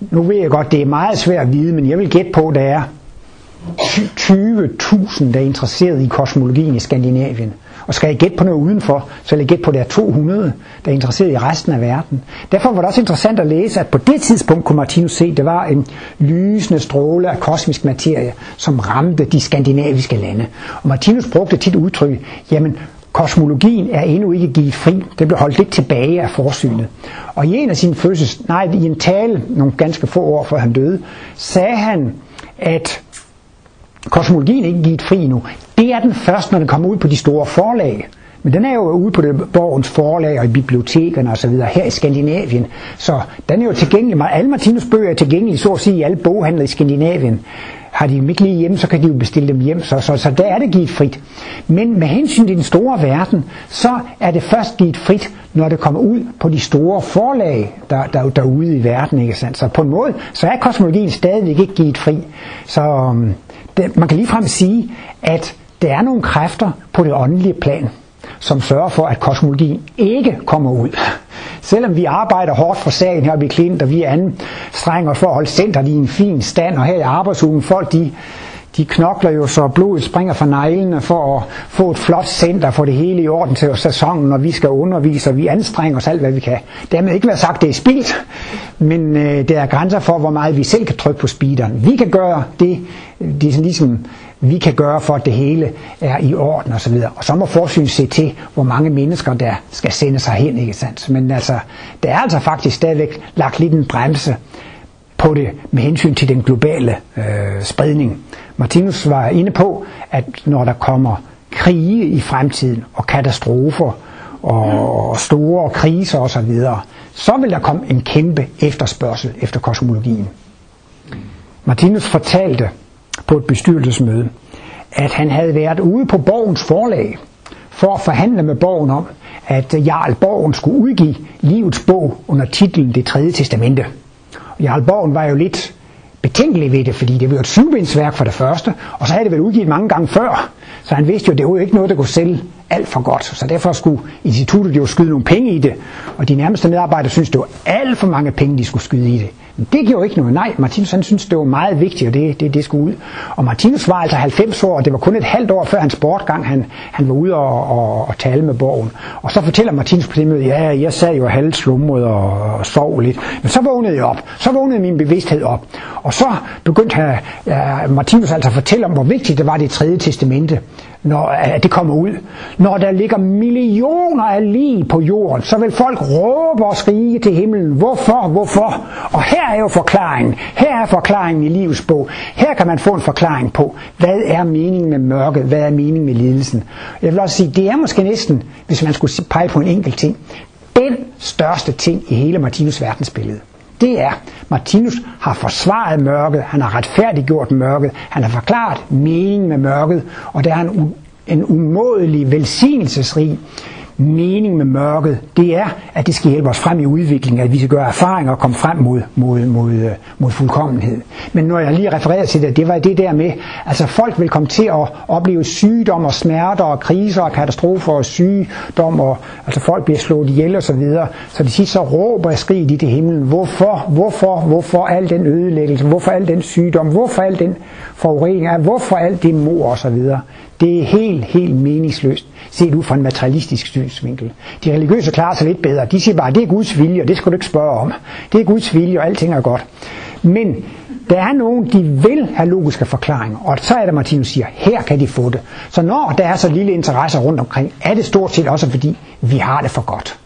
Speaker 1: Nu ved jeg godt, det er meget svært at vide, men jeg vil gætte på, at der er 20.000, der er interesseret i kosmologien i Skandinavien. Og skal jeg gætte på noget udenfor, så vil jeg gætte på, at der er 200, der er interesseret i resten af verden. Derfor var det også interessant at læse, at på det tidspunkt kunne Martinus se, at det var en lysende stråle af kosmisk materie, som ramte de skandinaviske lande. Og Martinus brugte tit udtryk, jamen kosmologien er endnu ikke givet fri. Det blev holdt lidt tilbage af forsynet. Og i en af sine fødsels, nej, i en tale, nogle ganske få år før han døde, sagde han, at kosmologien ikke givet fri nu. Det er den først, når den kommer ud på de store forlag. Men den er jo ude på det, borgens forlag og i bibliotekerne osv. her i Skandinavien. Så den er jo tilgængelig. Alle Martinus bøger er tilgængelige, så at sige, i alle boghandler i Skandinavien. Har de dem ikke lige hjemme, så kan de jo bestille dem hjem. Så, så, så der er det givet frit. Men med hensyn til den store verden, så er det først givet frit, når det kommer ud på de store forlag, der, der, derude i verden. Ikke sandt? Så på en måde, så er kosmologien stadigvæk ikke givet fri. Så øhm, det, man kan ligefrem sige, at der er nogle kræfter på det åndelige plan, som sørger for, at kosmologien ikke kommer ud. Selvom vi arbejder hårdt for sagen her ved Klint, og vi anstrenger os for at holde centret i en fin stand, og her i arbejdsugen, folk de, de knokler jo så blodet springer fra neglene for at få et flot center, for det hele i orden til sæsonen, når vi skal undervise, og vi anstrenger os alt, hvad vi kan. Dermed ikke være sagt, det er spildt, men øh, der er grænser for, hvor meget vi selv kan trykke på speederen. Vi kan gøre det, det er ligesom vi kan gøre for, at det hele er i orden osv. Og så må forsyn se til, hvor mange mennesker, der skal sende sig hen, ikke sandt? Men altså, der er altså faktisk stadigvæk lagt lidt en bremse på det med hensyn til den globale øh, spredning. Martinus var inde på, at når der kommer krige i fremtiden og katastrofer og store kriser osv., så vil der komme en kæmpe efterspørgsel efter kosmologien. Martinus fortalte på et bestyrelsesmøde, at han havde været ude på Borgens forlag for at forhandle med Borgen om, at Jarl Borgen skulle udgive livets bog under titlen Det tredje testamente. Og Jarl Borgen var jo lidt betænkelig ved det, fordi det var et syvbindsværk for det første, og så havde det været udgivet mange gange før, så han vidste jo, at det var jo ikke noget, der kunne sælge alt for godt. Så derfor skulle instituttet jo skyde nogle penge i det, og de nærmeste medarbejdere syntes, det var alt for mange penge, de skulle skyde i det. Det gjorde ikke noget. Nej, Martinus han syntes, det var meget vigtigt, og det, det, det skulle ud. Og Martinus var altså 90 år, og det var kun et halvt år før hans bortgang, han, han var ude og, og, og tale med borgen. Og så fortæller Martinus på det møde, ja, jeg sad jo halvslumret og, og sov lidt. Men så vågnede jeg op. Så vågnede min bevidsthed op. Og så begyndte han, ja, Martinus altså at fortælle om, hvor vigtigt det var det tredje testamente når at det kommer ud. Når der ligger millioner af lige på jorden, så vil folk råbe og skrige til himlen. Hvorfor? Hvorfor? Og her er jo forklaringen. Her er forklaringen i livets bog. Her kan man få en forklaring på, hvad er meningen med mørket? Hvad er meningen med lidelsen? Jeg vil også sige, det er måske næsten, hvis man skulle pege på en enkelt ting, den største ting i hele Martinus verdensbillede det er, Martinus har forsvaret mørket, han har retfærdiggjort mørket, han har forklaret meningen med mørket, og der er en, en umådelig velsignelsesrig mening med mørket, det er, at det skal hjælpe os frem i udviklingen, at vi skal gøre erfaringer og komme frem mod, mod, mod, øh, mod fuldkommenhed. Men når jeg lige refererer til det, det var det der med, altså folk vil komme til at opleve sygdom og smerter og kriser og katastrofer og sygdom, og altså folk bliver slået ihjel og så videre. Så de sidst så råber og skriger de til himlen, hvorfor, hvorfor, hvorfor al den ødelæggelse, hvorfor al den sygdom, hvorfor al den forurening, hvorfor alt det mor og så videre. Det er helt, helt meningsløst, set ud fra en materialistisk synsvinkel. De religiøse klarer sig lidt bedre. De siger bare, det er Guds vilje, og det skal du ikke spørge om. Det er Guds vilje, og alting er godt. Men der er nogen, de vil have logiske forklaringer, og så er det, Martinus siger, her kan de få det. Så når der er så lille interesse rundt omkring, er det stort set også fordi, vi har det for godt.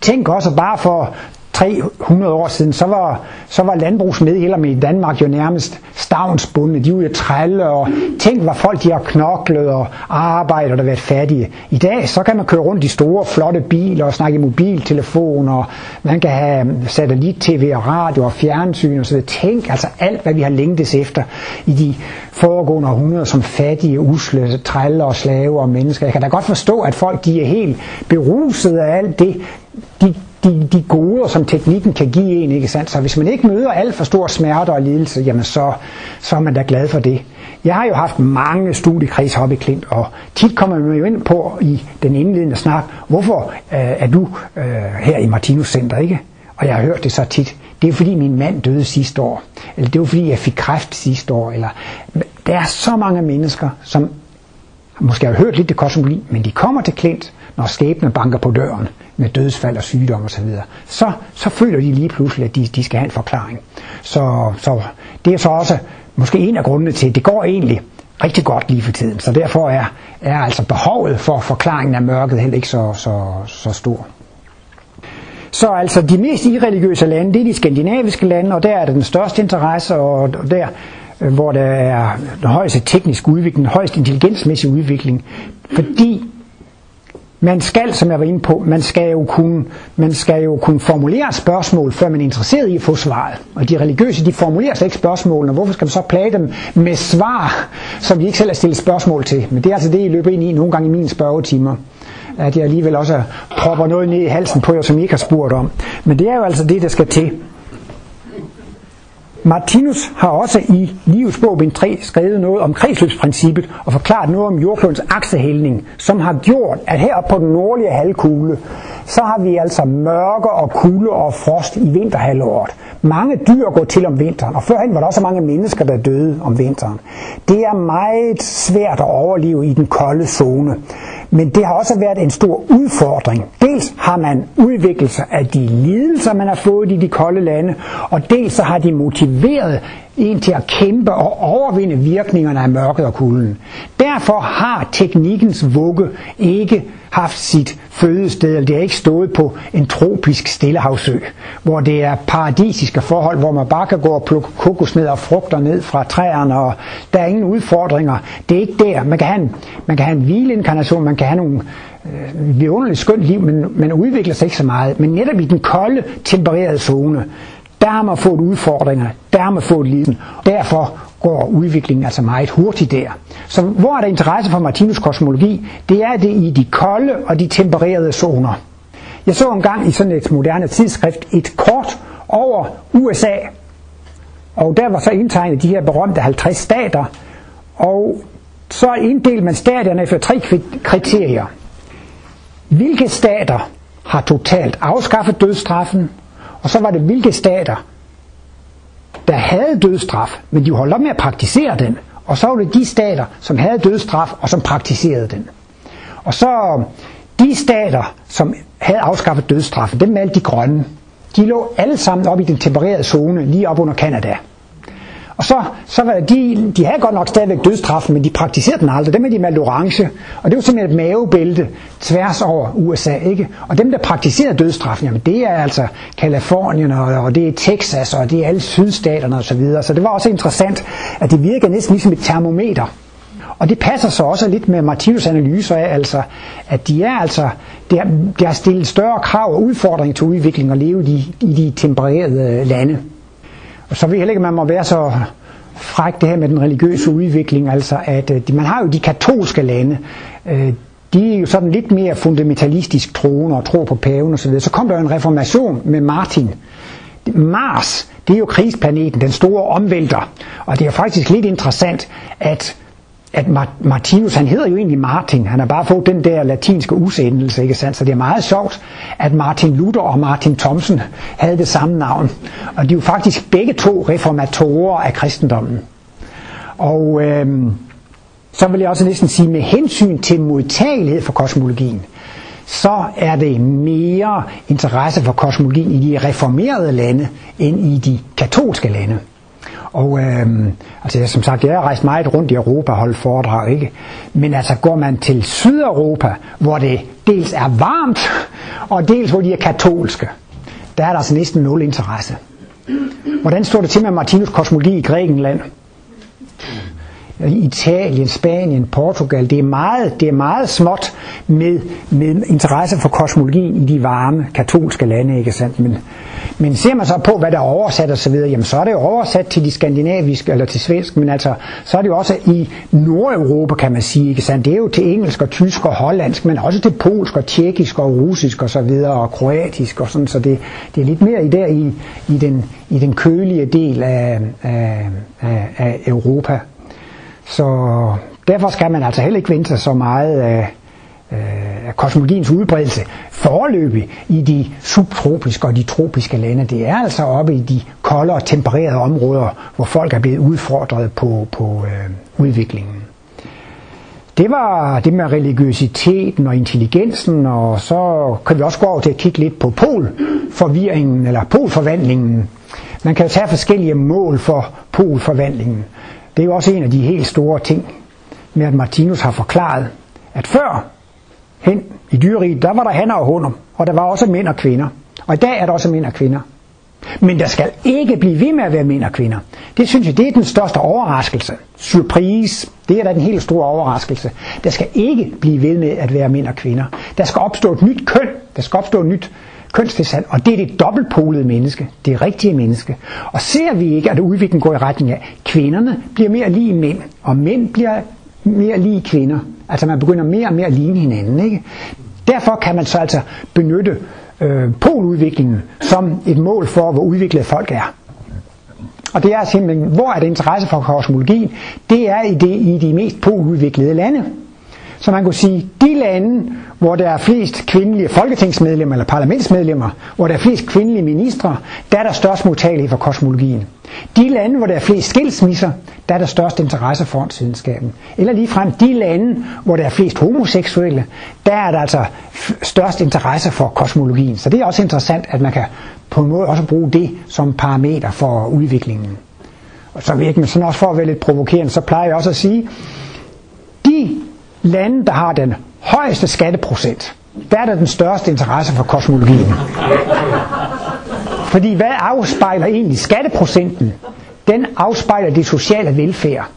Speaker 1: Tænk også bare for 300 år siden, så var, så var landbrugsmedhjælperne i Danmark jo nærmest stavnsbundne. De var jo trælle, og tænk, hvor folk de har knoklet og arbejdet og været fattige. I dag, så kan man køre rundt i store, flotte biler og snakke i mobiltelefon, og man kan have satellit-tv og radio og fjernsyn og så videre. Tænk altså alt, hvad vi har længtes efter i de foregående århundreder som fattige, usle, trælle og slave og mennesker. Jeg kan da godt forstå, at folk de er helt beruset af alt det, de de, de goder, som teknikken kan give en, ikke sandt? Så hvis man ikke møder alt for stor smerte og lidelse, jamen så, så er man da glad for det. Jeg har jo haft mange studiekreds heroppe i Klint, og tit kommer man jo ind på i den indledende snak, hvorfor øh, er du øh, her i Martinus Center, ikke? Og jeg har hørt det så tit. Det er fordi min mand døde sidste år, eller det er fordi jeg fik kræft sidste år, eller der er så mange mennesker, som måske har hørt lidt det kosmologi, men de kommer til Klint, når skæbnen banker på døren med dødsfald og sygdom osv., så, så, så føler de lige pludselig, at de, de skal have en forklaring. Så, så det er så også måske en af grundene til, at det går egentlig rigtig godt lige for tiden. Så derfor er, er altså behovet for forklaringen af mørket heller ikke så, så, så stor. Så altså de mest irreligiøse lande, det er de skandinaviske lande, og der er det den største interesse, og der hvor der er den højeste teknisk udvikling, den højeste intelligensmæssige udvikling, fordi man skal, som jeg var inde på, man skal jo kunne, man skal jo kunne formulere spørgsmål, før man er interesseret i at få svaret. Og de religiøse, de formulerer slet ikke spørgsmålene. Hvorfor skal man så plage dem med svar, som de ikke selv har stillet spørgsmål til? Men det er altså det, I løber ind i nogle gange i mine spørgetimer at jeg alligevel også propper noget ned i halsen på jer, som I ikke har spurgt om. Men det er jo altså det, der skal til. Martinus har også i Livets bog, bind 3, skrevet noget om kredsløbsprincippet og forklaret noget om jordklodens aksehældning, som har gjort, at heroppe på den nordlige halvkugle, så har vi altså mørke og kulde og frost i vinterhalvåret. Mange dyr går til om vinteren, og førhen var der også mange mennesker, der døde om vinteren. Det er meget svært at overleve i den kolde zone. Men det har også været en stor udfordring. Dels har man udviklet sig af de lidelser, man har fået i de kolde lande, og dels så har de motiveret en til at kæmpe og overvinde virkningerne af mørket og kulden. Derfor har teknikkens vugge ikke haft sit fødested, eller det har ikke stået på en tropisk stillehavsø, hvor det er paradisiske forhold, hvor man bare kan gå og plukke kokosnødder og frugter ned fra træerne, og der er ingen udfordringer. Det er ikke der. Man kan have en, man kan have en hvileinkarnation, man kan have nogle øh, vidunderligt skønt liv, men man udvikler sig ikke så meget. Men netop i den kolde, tempererede zone, der har man fået udfordringer, der har man fået liden. Derfor går udviklingen altså meget hurtigt der. Så hvor er der interesse for Martinus kosmologi? Det er det i de kolde og de tempererede zoner. Jeg så engang i sådan et moderne tidsskrift et kort over USA, og der var så indtegnet de her berømte 50 stater, og så inddelte man staterne efter tre kriterier. Hvilke stater har totalt afskaffet dødsstraffen, og så var det hvilke stater, der havde dødsstraf, men de holdt op med at praktisere den. Og så var det de stater, som havde dødsstraf og som praktiserede den. Og så de stater, som havde afskaffet dødsstraffen, dem valgte de grønne, de lå alle sammen op i den tempererede zone, lige op under Kanada. Og så, så var de, de havde godt nok stadigvæk dødstraffen, men de praktiserede den aldrig. Dem er de malet orange. Og det var simpelthen et mavebælte tværs over USA. ikke. Og dem, der praktiserede dødstraffen, jamen det er altså Kalifornien, og, og det er Texas, og det er alle sydstaterne osv. Så, videre. så det var også interessant, at det virker næsten ligesom et termometer. Og det passer så også lidt med Martinus analyser af, altså, at de er altså, det har, det har stillet større krav og udfordringer til udvikling og leve i i de tempererede øh, lande. Og så ved jeg heller ikke, man må være så fræk det her med den religiøse udvikling, altså at øh, man har jo de katolske lande, øh, de er jo sådan lidt mere fundamentalistisk troende og tror på paven osv. Så, så kom der en reformation med Martin. Mars, det er jo krigsplaneten, den store omvælter. Og det er faktisk lidt interessant, at at Martinus, han hedder jo egentlig Martin, han har bare fået den der latinske udsendelse, ikke sandt? Så det er meget sjovt, at Martin Luther og Martin Thomsen havde det samme navn. Og de er jo faktisk begge to reformatorer af kristendommen. Og øh, så vil jeg også næsten sige, med hensyn til modtagelighed for kosmologien, så er det mere interesse for kosmologien i de reformerede lande, end i de katolske lande. Og øh, altså, som sagt, jeg har rejst meget rundt i Europa og holdt foredrag, ikke? Men altså, går man til Sydeuropa, hvor det dels er varmt, og dels hvor de er katolske, der er der altså næsten nul interesse. Hvordan står det til med Martinus kosmologi i Grækenland? Italien, Spanien, Portugal, det er meget, det er meget småt med, med interesse for kosmologien i de varme katolske lande, ikke sandt? Men, men ser man så på, hvad der er oversat og så videre, jamen så er det jo oversat til de skandinaviske, eller til svensk, men altså, så er det jo også i Nordeuropa, kan man sige, ikke sandt? Det er jo til engelsk og tysk og hollandsk, men også til polsk og tjekkisk og russisk og så videre, og kroatisk og sådan, så det, det er lidt mere i der i, i, den, i den kølige del af, af, af, af Europa. Så derfor skal man altså heller ikke vente sig så meget af, øh, af kosmologiens udbredelse forløbig i de subtropiske og de tropiske lande. Det er altså oppe i de kolde og tempererede områder, hvor folk er blevet udfordret på, på øh, udviklingen. Det var det med religiøsiteten og intelligensen, og så kan vi også gå over til at kigge lidt på polforvirringen, eller polforvandlingen. Man kan jo tage forskellige mål for polforvandlingen. Det er jo også en af de helt store ting med, at Martinus har forklaret, at før hen i dyreriget, der var der hanner og hunder, og der var også mænd og kvinder. Og i dag er der også mænd og kvinder. Men der skal ikke blive ved med at være mænd og kvinder. Det synes jeg, det er den største overraskelse. Surprise, det er da den helt store overraskelse. Der skal ikke blive ved med at være mænd og kvinder. Der skal opstå et nyt køn. Der skal opstå et nyt kønstilstand, og det er det dobbeltpolede menneske, det rigtige menneske. Og ser vi ikke, at udviklingen går i retning af, kvinderne bliver mere lige mænd, og mænd bliver mere lige kvinder. Altså man begynder mere og mere at ligne hinanden. Ikke? Derfor kan man så altså benytte øh, poludviklingen som et mål for, hvor udviklet folk er. Og det er simpelthen, hvor er det interesse for kosmologien? Det er i, det, i de mest poludviklede lande. Så man kunne sige, de lande, hvor der er flest kvindelige folketingsmedlemmer eller parlamentsmedlemmer, hvor der er flest kvindelige ministre, der er der størst modtagelighed for kosmologien. De lande, hvor der er flest skilsmisser, der er der størst interesse for åndsvidenskaben. Eller ligefrem de lande, hvor der er flest homoseksuelle, der er der altså størst interesse for kosmologien. Så det er også interessant, at man kan på en måde også bruge det som parameter for udviklingen. Og så virkelig, jeg sådan også for at være lidt provokerende, så plejer jeg også at sige, de lande, der har den højeste skatteprocent, der er der den største interesse for kosmologien. Fordi hvad afspejler egentlig skatteprocenten? Den afspejler det sociale velfærd.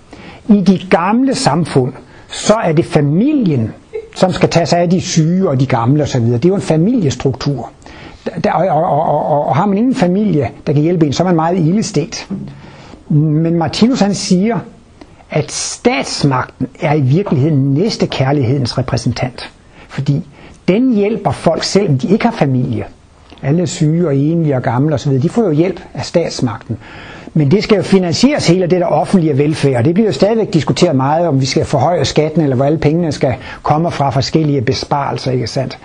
Speaker 1: I de gamle samfund, så er det familien, som skal tage sig af de syge og de gamle osv. Det er jo en familiestruktur. Der, og, og, og, og har man ingen familie, der kan hjælpe en, så er man meget ildestet. Men Martinus han siger, at statsmagten er i virkeligheden næste kærlighedens repræsentant. Fordi den hjælper folk, selvom de ikke har familie. Alle syge og enlige og gamle osv., de får jo hjælp af statsmagten. Men det skal jo finansieres hele det der offentlige velfærd. Det bliver jo stadigvæk diskuteret meget, om vi skal forhøje skatten, eller hvor alle pengene skal komme fra forskellige besparelser, ikke sandt?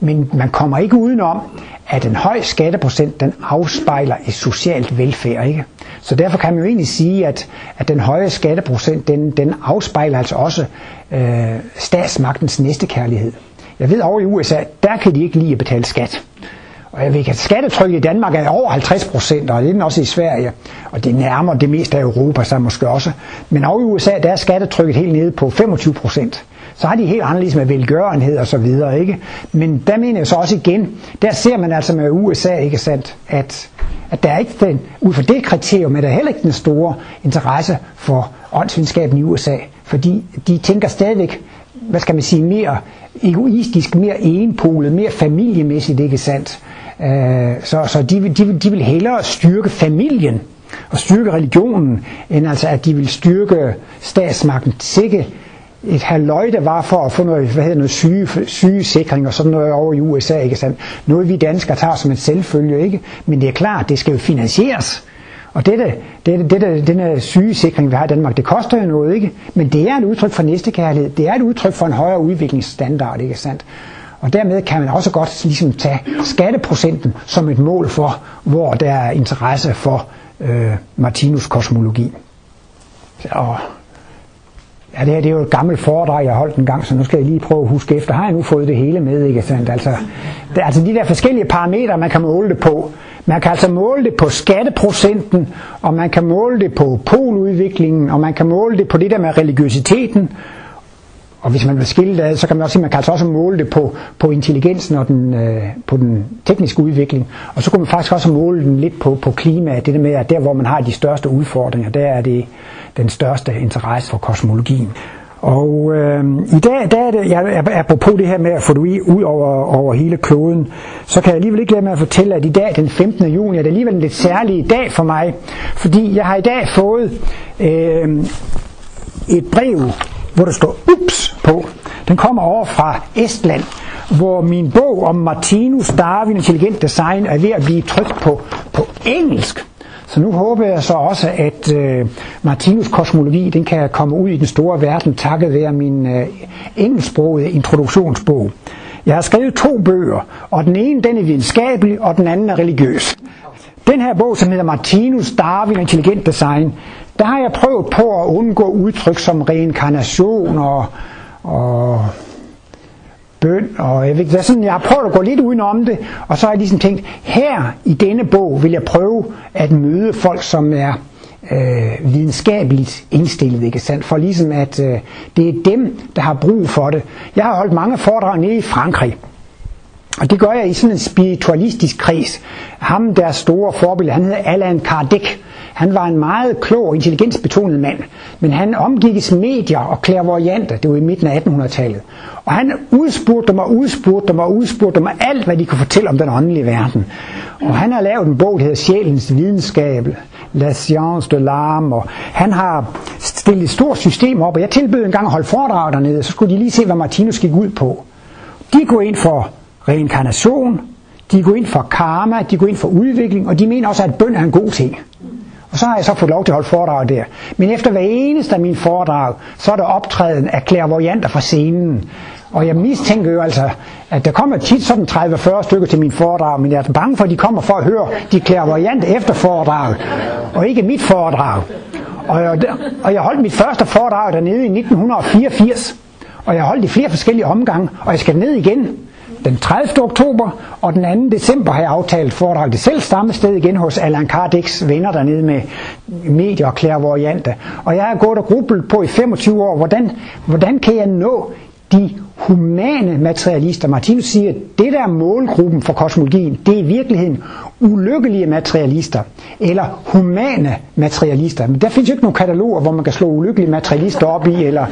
Speaker 1: Men man kommer ikke udenom, at en høj skatteprocent, den afspejler et socialt velfærd, ikke? Så derfor kan man jo egentlig sige, at, at den høje skatteprocent, den, den afspejler altså også øh, statsmagtens næstekærlighed. Jeg ved over i USA, der kan de ikke lide at betale skat. Og jeg ved at skattetrykket i Danmark er over 50 procent, og det er den også i Sverige. Og det nærmer det meste af Europa så måske også. Men over i USA, der er skattetrykket helt nede på 25 procent. Så har de helt anderledes med velgørenhed og så videre, ikke? Men der mener jeg så også igen, der ser man altså med USA, ikke sandt, at, at der er ikke den, ud fra det kriterium, er der heller ikke den store interesse for åndsvidenskaben i USA, fordi de tænker stadigvæk, hvad skal man sige, mere egoistisk, mere enpolet, mere familiemæssigt, ikke sandt? Øh, så så de, de, de vil hellere styrke familien og styrke religionen, end altså at de vil styrke statsmagten. Sikke et halvøj, der var for at få noget, hvad hedder noget syge, sygesikring og sådan noget over i USA, ikke sandt? Noget vi danskere tager som en selvfølge, ikke? Men det er klart, det skal jo finansieres. Og dette, dette, dette, denne sygesikring, vi har i Danmark, det koster jo noget, ikke? Men det er et udtryk for næstekærlighed. Det er et udtryk for en højere udviklingsstandard, ikke sandt? Og dermed kan man også godt ligesom tage skatteprocenten som et mål for, hvor der er interesse for øh, Martinus kosmologi. Og Ja, det her det er jo et gammelt foredrag, jeg har holdt en gang, så nu skal jeg lige prøve at huske efter. Har jeg nu fået det hele med, ikke sandt? Altså, det, altså de der forskellige parametre, man kan måle det på. Man kan altså måle det på skatteprocenten, og man kan måle det på poludviklingen, og man kan måle det på det der med religiøsiteten, og hvis man vil skille det, så kan man også sige, man kan altså også måle det på, på intelligensen og den, øh, på den tekniske udvikling. Og så kunne man faktisk også måle den lidt på, på klimaet. Det der med, at der hvor man har de største udfordringer, der er det den største interesse for kosmologien. Og øh, i dag, der er det, jeg, apropos det her med at få det ud over, over hele kloden, så kan jeg alligevel ikke lade med at fortælle, at i dag, den 15. juni, er det alligevel en lidt særlig dag for mig, fordi jeg har i dag fået øh, et brev hvor der står ups på. Den kommer over fra Estland, hvor min bog om Martinus Darwin Intelligent Design er ved at blive trykt på, på engelsk. Så nu håber jeg så også, at øh, Martinus kosmologi den kan komme ud i den store verden takket være min øh, engelsksprogede introduktionsbog. Jeg har skrevet to bøger, og den ene den er videnskabelig, og den anden er religiøs. Den her bog, som hedder Martinus Darwin Intelligent Design, der har jeg prøvet på at undgå udtryk som reinkarnation og, og bøn, og jeg, ved, sådan, jeg har prøvet at gå lidt udenom det, og så har jeg ligesom tænkt, her i denne bog vil jeg prøve at møde folk, som er øh, videnskabeligt indstillet, ikke sandt? For ligesom at øh, det er dem, der har brug for det. Jeg har holdt mange foredrag nede i Frankrig, og det gør jeg i sådan en spiritualistisk kreds. Ham, der store forbillede, han hedder Allan Kardec. Han var en meget klog og intelligensbetonet mand, men han omgikkes medier og klærvorianter, det var i midten af 1800-tallet. Og han udspurgte mig, udspurgte mig, udspurgte dem alt, hvad de kunne fortælle om den åndelige verden. Og han har lavet en bog, der hedder Sjælens videnskab, La Science de l'Âme, og han har stillet et stort system op, og jeg tilbød en gang at holde foredrag dernede, så skulle de lige se, hvad Martinus gik ud på. De går ind for reinkarnation, de går ind for karma, de går ind for udvikling, og de mener også, at bøn er en god ting. Og så har jeg så fået lov til at holde foredrag der. Men efter hver eneste af mine foredrag, så er der optræden af klærvorianter fra scenen. Og jeg mistænker jo altså, at der kommer tit sådan 30-40 stykker til min foredrag, men jeg er bange for, at de kommer for at høre de klærvorianter efter foredrag, og ikke mit foredrag. Og jeg, og jeg holdt mit første foredrag dernede i 1984, og jeg holdt i flere forskellige omgange, og jeg skal ned igen den 30. oktober, og den 2. december har jeg aftalt foredrag det selv samme sted igen hos Allan Kardec's venner dernede med medier og klærvariante. Og jeg har gået og grublet på i 25 år, hvordan, hvordan kan jeg nå de humane materialister. Martinus siger, at det der er målgruppen for kosmologien, det er i virkeligheden ulykkelige materialister, eller humane materialister. Men der findes jo ikke nogen kataloger, hvor man kan slå ulykkelige materialister op i, eller...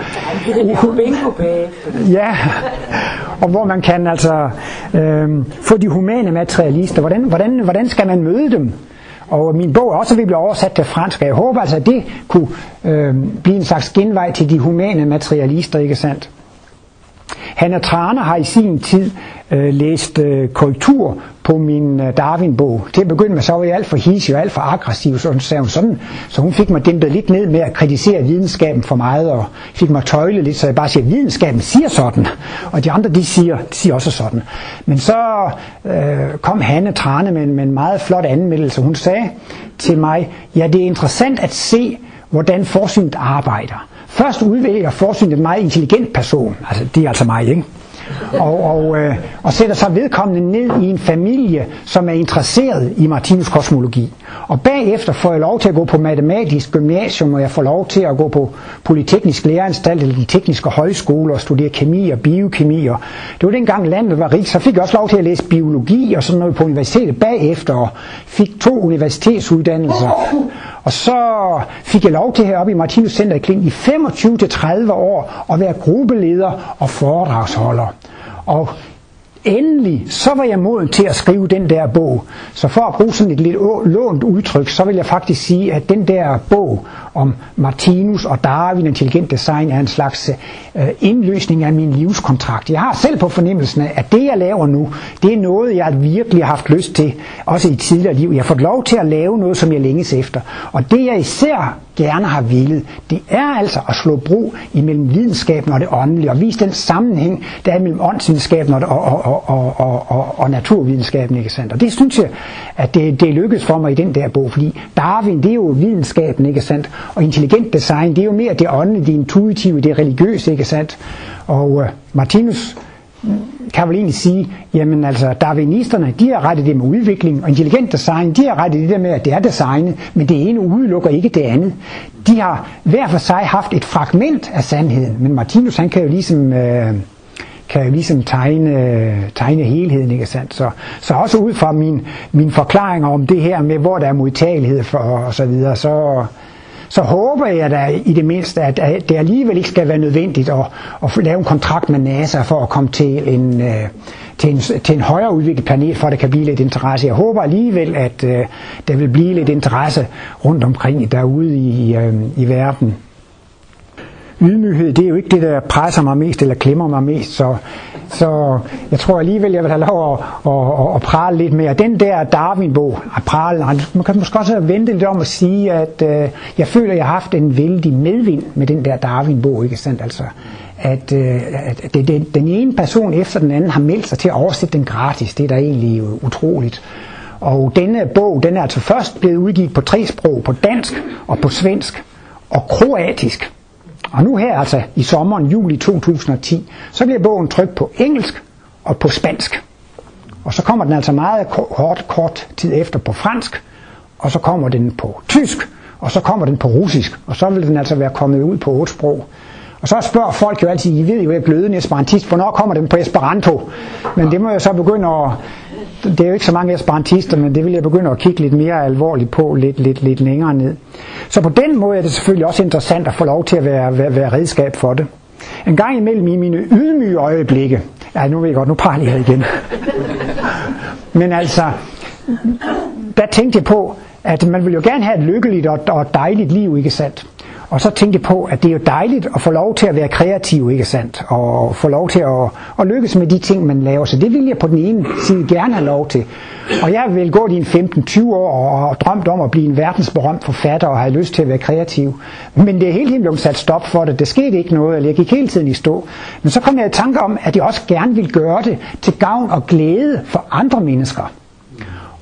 Speaker 1: ja, og hvor man kan altså øh, få de humane materialister. Hvordan, hvordan, hvordan skal man møde dem? Og min bog er også ved blive oversat til fransk, og jeg håber altså, at det kunne øh, blive en slags genvej til de humane materialister, ikke sandt? Hanna Trane har i sin tid øh, læst øh, korrektur på min øh, Darwin-bog. Til at begynde med, så var jeg alt for hisig og alt for aggressiv, så hun sagde hun sådan, så hun fik mig dæmpet lidt ned med at kritisere videnskaben for meget, og fik mig tøjle lidt, så jeg bare siger, at videnskaben siger sådan, og de andre, de siger, de siger også sådan. Men så øh, kom Hanne Trane med, med en meget flot anmeldelse. Hun sagde til mig, ja, det er interessant at se, hvordan forsynet arbejder. Først udvælger forsynet en meget intelligent person, altså det er altså mig, ikke? Og, og, øh, og sætter sig vedkommende ned i en familie, som er interesseret i Martinus kosmologi. Og bagefter får jeg lov til at gå på matematisk gymnasium, og jeg får lov til at gå på Polyteknisk Læreranstalt eller de tekniske højskoler og studere kemi og biokemi. Og det var dengang landet var rigt, så fik jeg også lov til at læse biologi og sådan noget på universitetet bagefter, og fik to universitetsuddannelser. Og så fik jeg lov til heroppe i Martinus Center i Kling i 25-30 år at være gruppeleder og foredragsholder. Og endelig, så var jeg moden til at skrive den der bog. Så for at bruge sådan et lidt lånt udtryk, så vil jeg faktisk sige, at den der bog om Martinus og Darwin intelligent design er en slags øh, indløsning af min livskontrakt. Jeg har selv på fornemmelsen af, at det jeg laver nu, det er noget jeg virkelig har haft lyst til, også i tidligere liv. Jeg har fået lov til at lave noget, som jeg længes efter. Og det jeg især gerne har villet, det er altså at slå bro imellem videnskaben og det åndelige, og vise den sammenhæng, der er mellem åndsvidenskaben og, og, og, og, og, og, og naturvidenskaben. Ikke sandt? Og det synes jeg, at det, det lykkedes for mig i den der bog, fordi Darwin, det er jo videnskaben, ikke sandt? Og intelligent design, det er jo mere det åndelige, det intuitive, det religiøse, ikke sandt? Og uh, Martinus kan vel egentlig sige, jamen altså, darwinisterne, de har rettet det med udvikling, og intelligent design, de har rettet det der med, at det er designet, men det ene udelukker ikke det andet. De har hver for sig haft et fragment af sandheden, men Martinus, han kan jo ligesom... Øh, kan jo ligesom tegne, tegne helheden, ikke sandt? Så, så også ud fra min, min forklaringer om det her med, hvor der er modtagelighed for og så videre, så, så håber jeg da i det mindste, at, det alligevel ikke skal være nødvendigt at, at lave en kontrakt med NASA for at komme til en, øh, til en, til en højere udviklet planet, for at der kan blive lidt interesse. Jeg håber alligevel, at øh, der vil blive lidt interesse rundt omkring derude i, øh, i verden ydmyghed, det er jo ikke det, der presser mig mest eller klemmer mig mest, så, så jeg tror alligevel, jeg vil have lov at, at, at, at prale lidt mere. Den der Darwin-bog, at prale, man kan måske også vente lidt om at sige, at øh, jeg føler, at jeg har haft en vældig medvind med den der Darwin-bog, ikke sandt? Altså, at, øh, at det, det, den ene person efter den anden har meldt sig til at oversætte den gratis. Det er da egentlig utroligt. Og denne bog, den er altså først blevet udgivet på tre sprog, på dansk og på svensk og kroatisk. Og nu her altså i sommeren, juli 2010, så bliver bogen trykt på engelsk og på spansk. Og så kommer den altså meget kort, kort tid efter på fransk, og så kommer den på tysk, og så kommer den på russisk, og så vil den altså være kommet ud på otte sprog. Og så spørger folk jo altid, I ved jo, jeg er glødende esperantist, hvornår kommer den på Esperanto? Men det må jeg så begynde at, det er jo ikke så mange esperantister, men det vil jeg begynde at kigge lidt mere alvorligt på lidt, lidt, lidt længere ned. Så på den måde er det selvfølgelig også interessant at få lov til at være, være, være redskab for det. En gang imellem i mine ydmyge øjeblikke, ja nu ved jeg godt, nu parler jeg igen. Men altså, der tænkte jeg på, at man vil jo gerne have et lykkeligt og, og dejligt liv, ikke sandt? Og så tænkte jeg på, at det er jo dejligt at få lov til at være kreativ, ikke sandt? Og få lov til at, at lykkes med de ting, man laver. Så det vil jeg på den ene side gerne have lov til. Og jeg vil gå i 15-20 år og drømt om at blive en verdensberømt forfatter og have lyst til at være kreativ. Men det er helt helt blevet sat stop for det. Det skete ikke noget, eller jeg gik hele tiden i stå. Men så kom jeg i tanke om, at jeg også gerne vil gøre det til gavn og glæde for andre mennesker.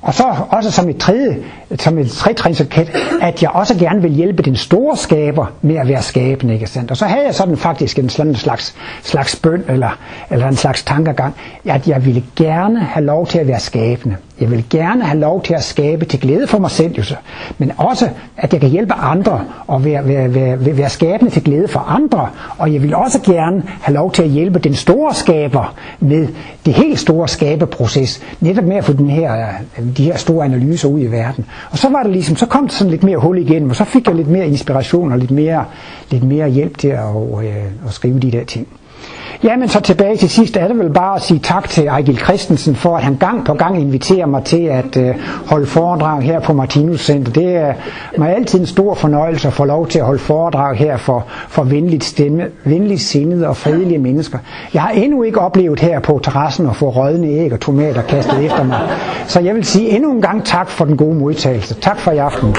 Speaker 1: Og så også som et tredje, som et tredje at jeg også gerne vil hjælpe den store skaber med at være skabende, ikke sandt? Og så havde jeg sådan faktisk en sådan slags, slags bøn, eller, eller en slags tankegang, at jeg ville gerne have lov til at være skabende. Jeg vil gerne have lov til at skabe til glæde for mig selv, jo så. men også at jeg kan hjælpe andre og være, være, være, være skabende til glæde for andre. Og jeg vil også gerne have lov til at hjælpe den store skaber med det helt store skabeproces, netop med at få den her, øh, de her store analyser ud i verden. Og så var det ligesom, så kom der sådan lidt mere hul igennem, og så fik jeg lidt mere inspiration og lidt mere, lidt mere hjælp til at, at, at skrive de der ting. Jamen så tilbage til sidst er det vel bare at sige tak til Ejgil Christensen for at han gang på gang inviterer mig til at øh, holde foredrag her på Martinus Center. Det er mig altid en stor fornøjelse at få lov til at holde foredrag her for, for venligt, stemme, venligt sindede og fredelige mennesker. Jeg har endnu ikke oplevet her på terrassen at få rødne æg og tomater kastet efter mig. Så jeg vil sige endnu en gang tak for den gode modtagelse. Tak for i aften.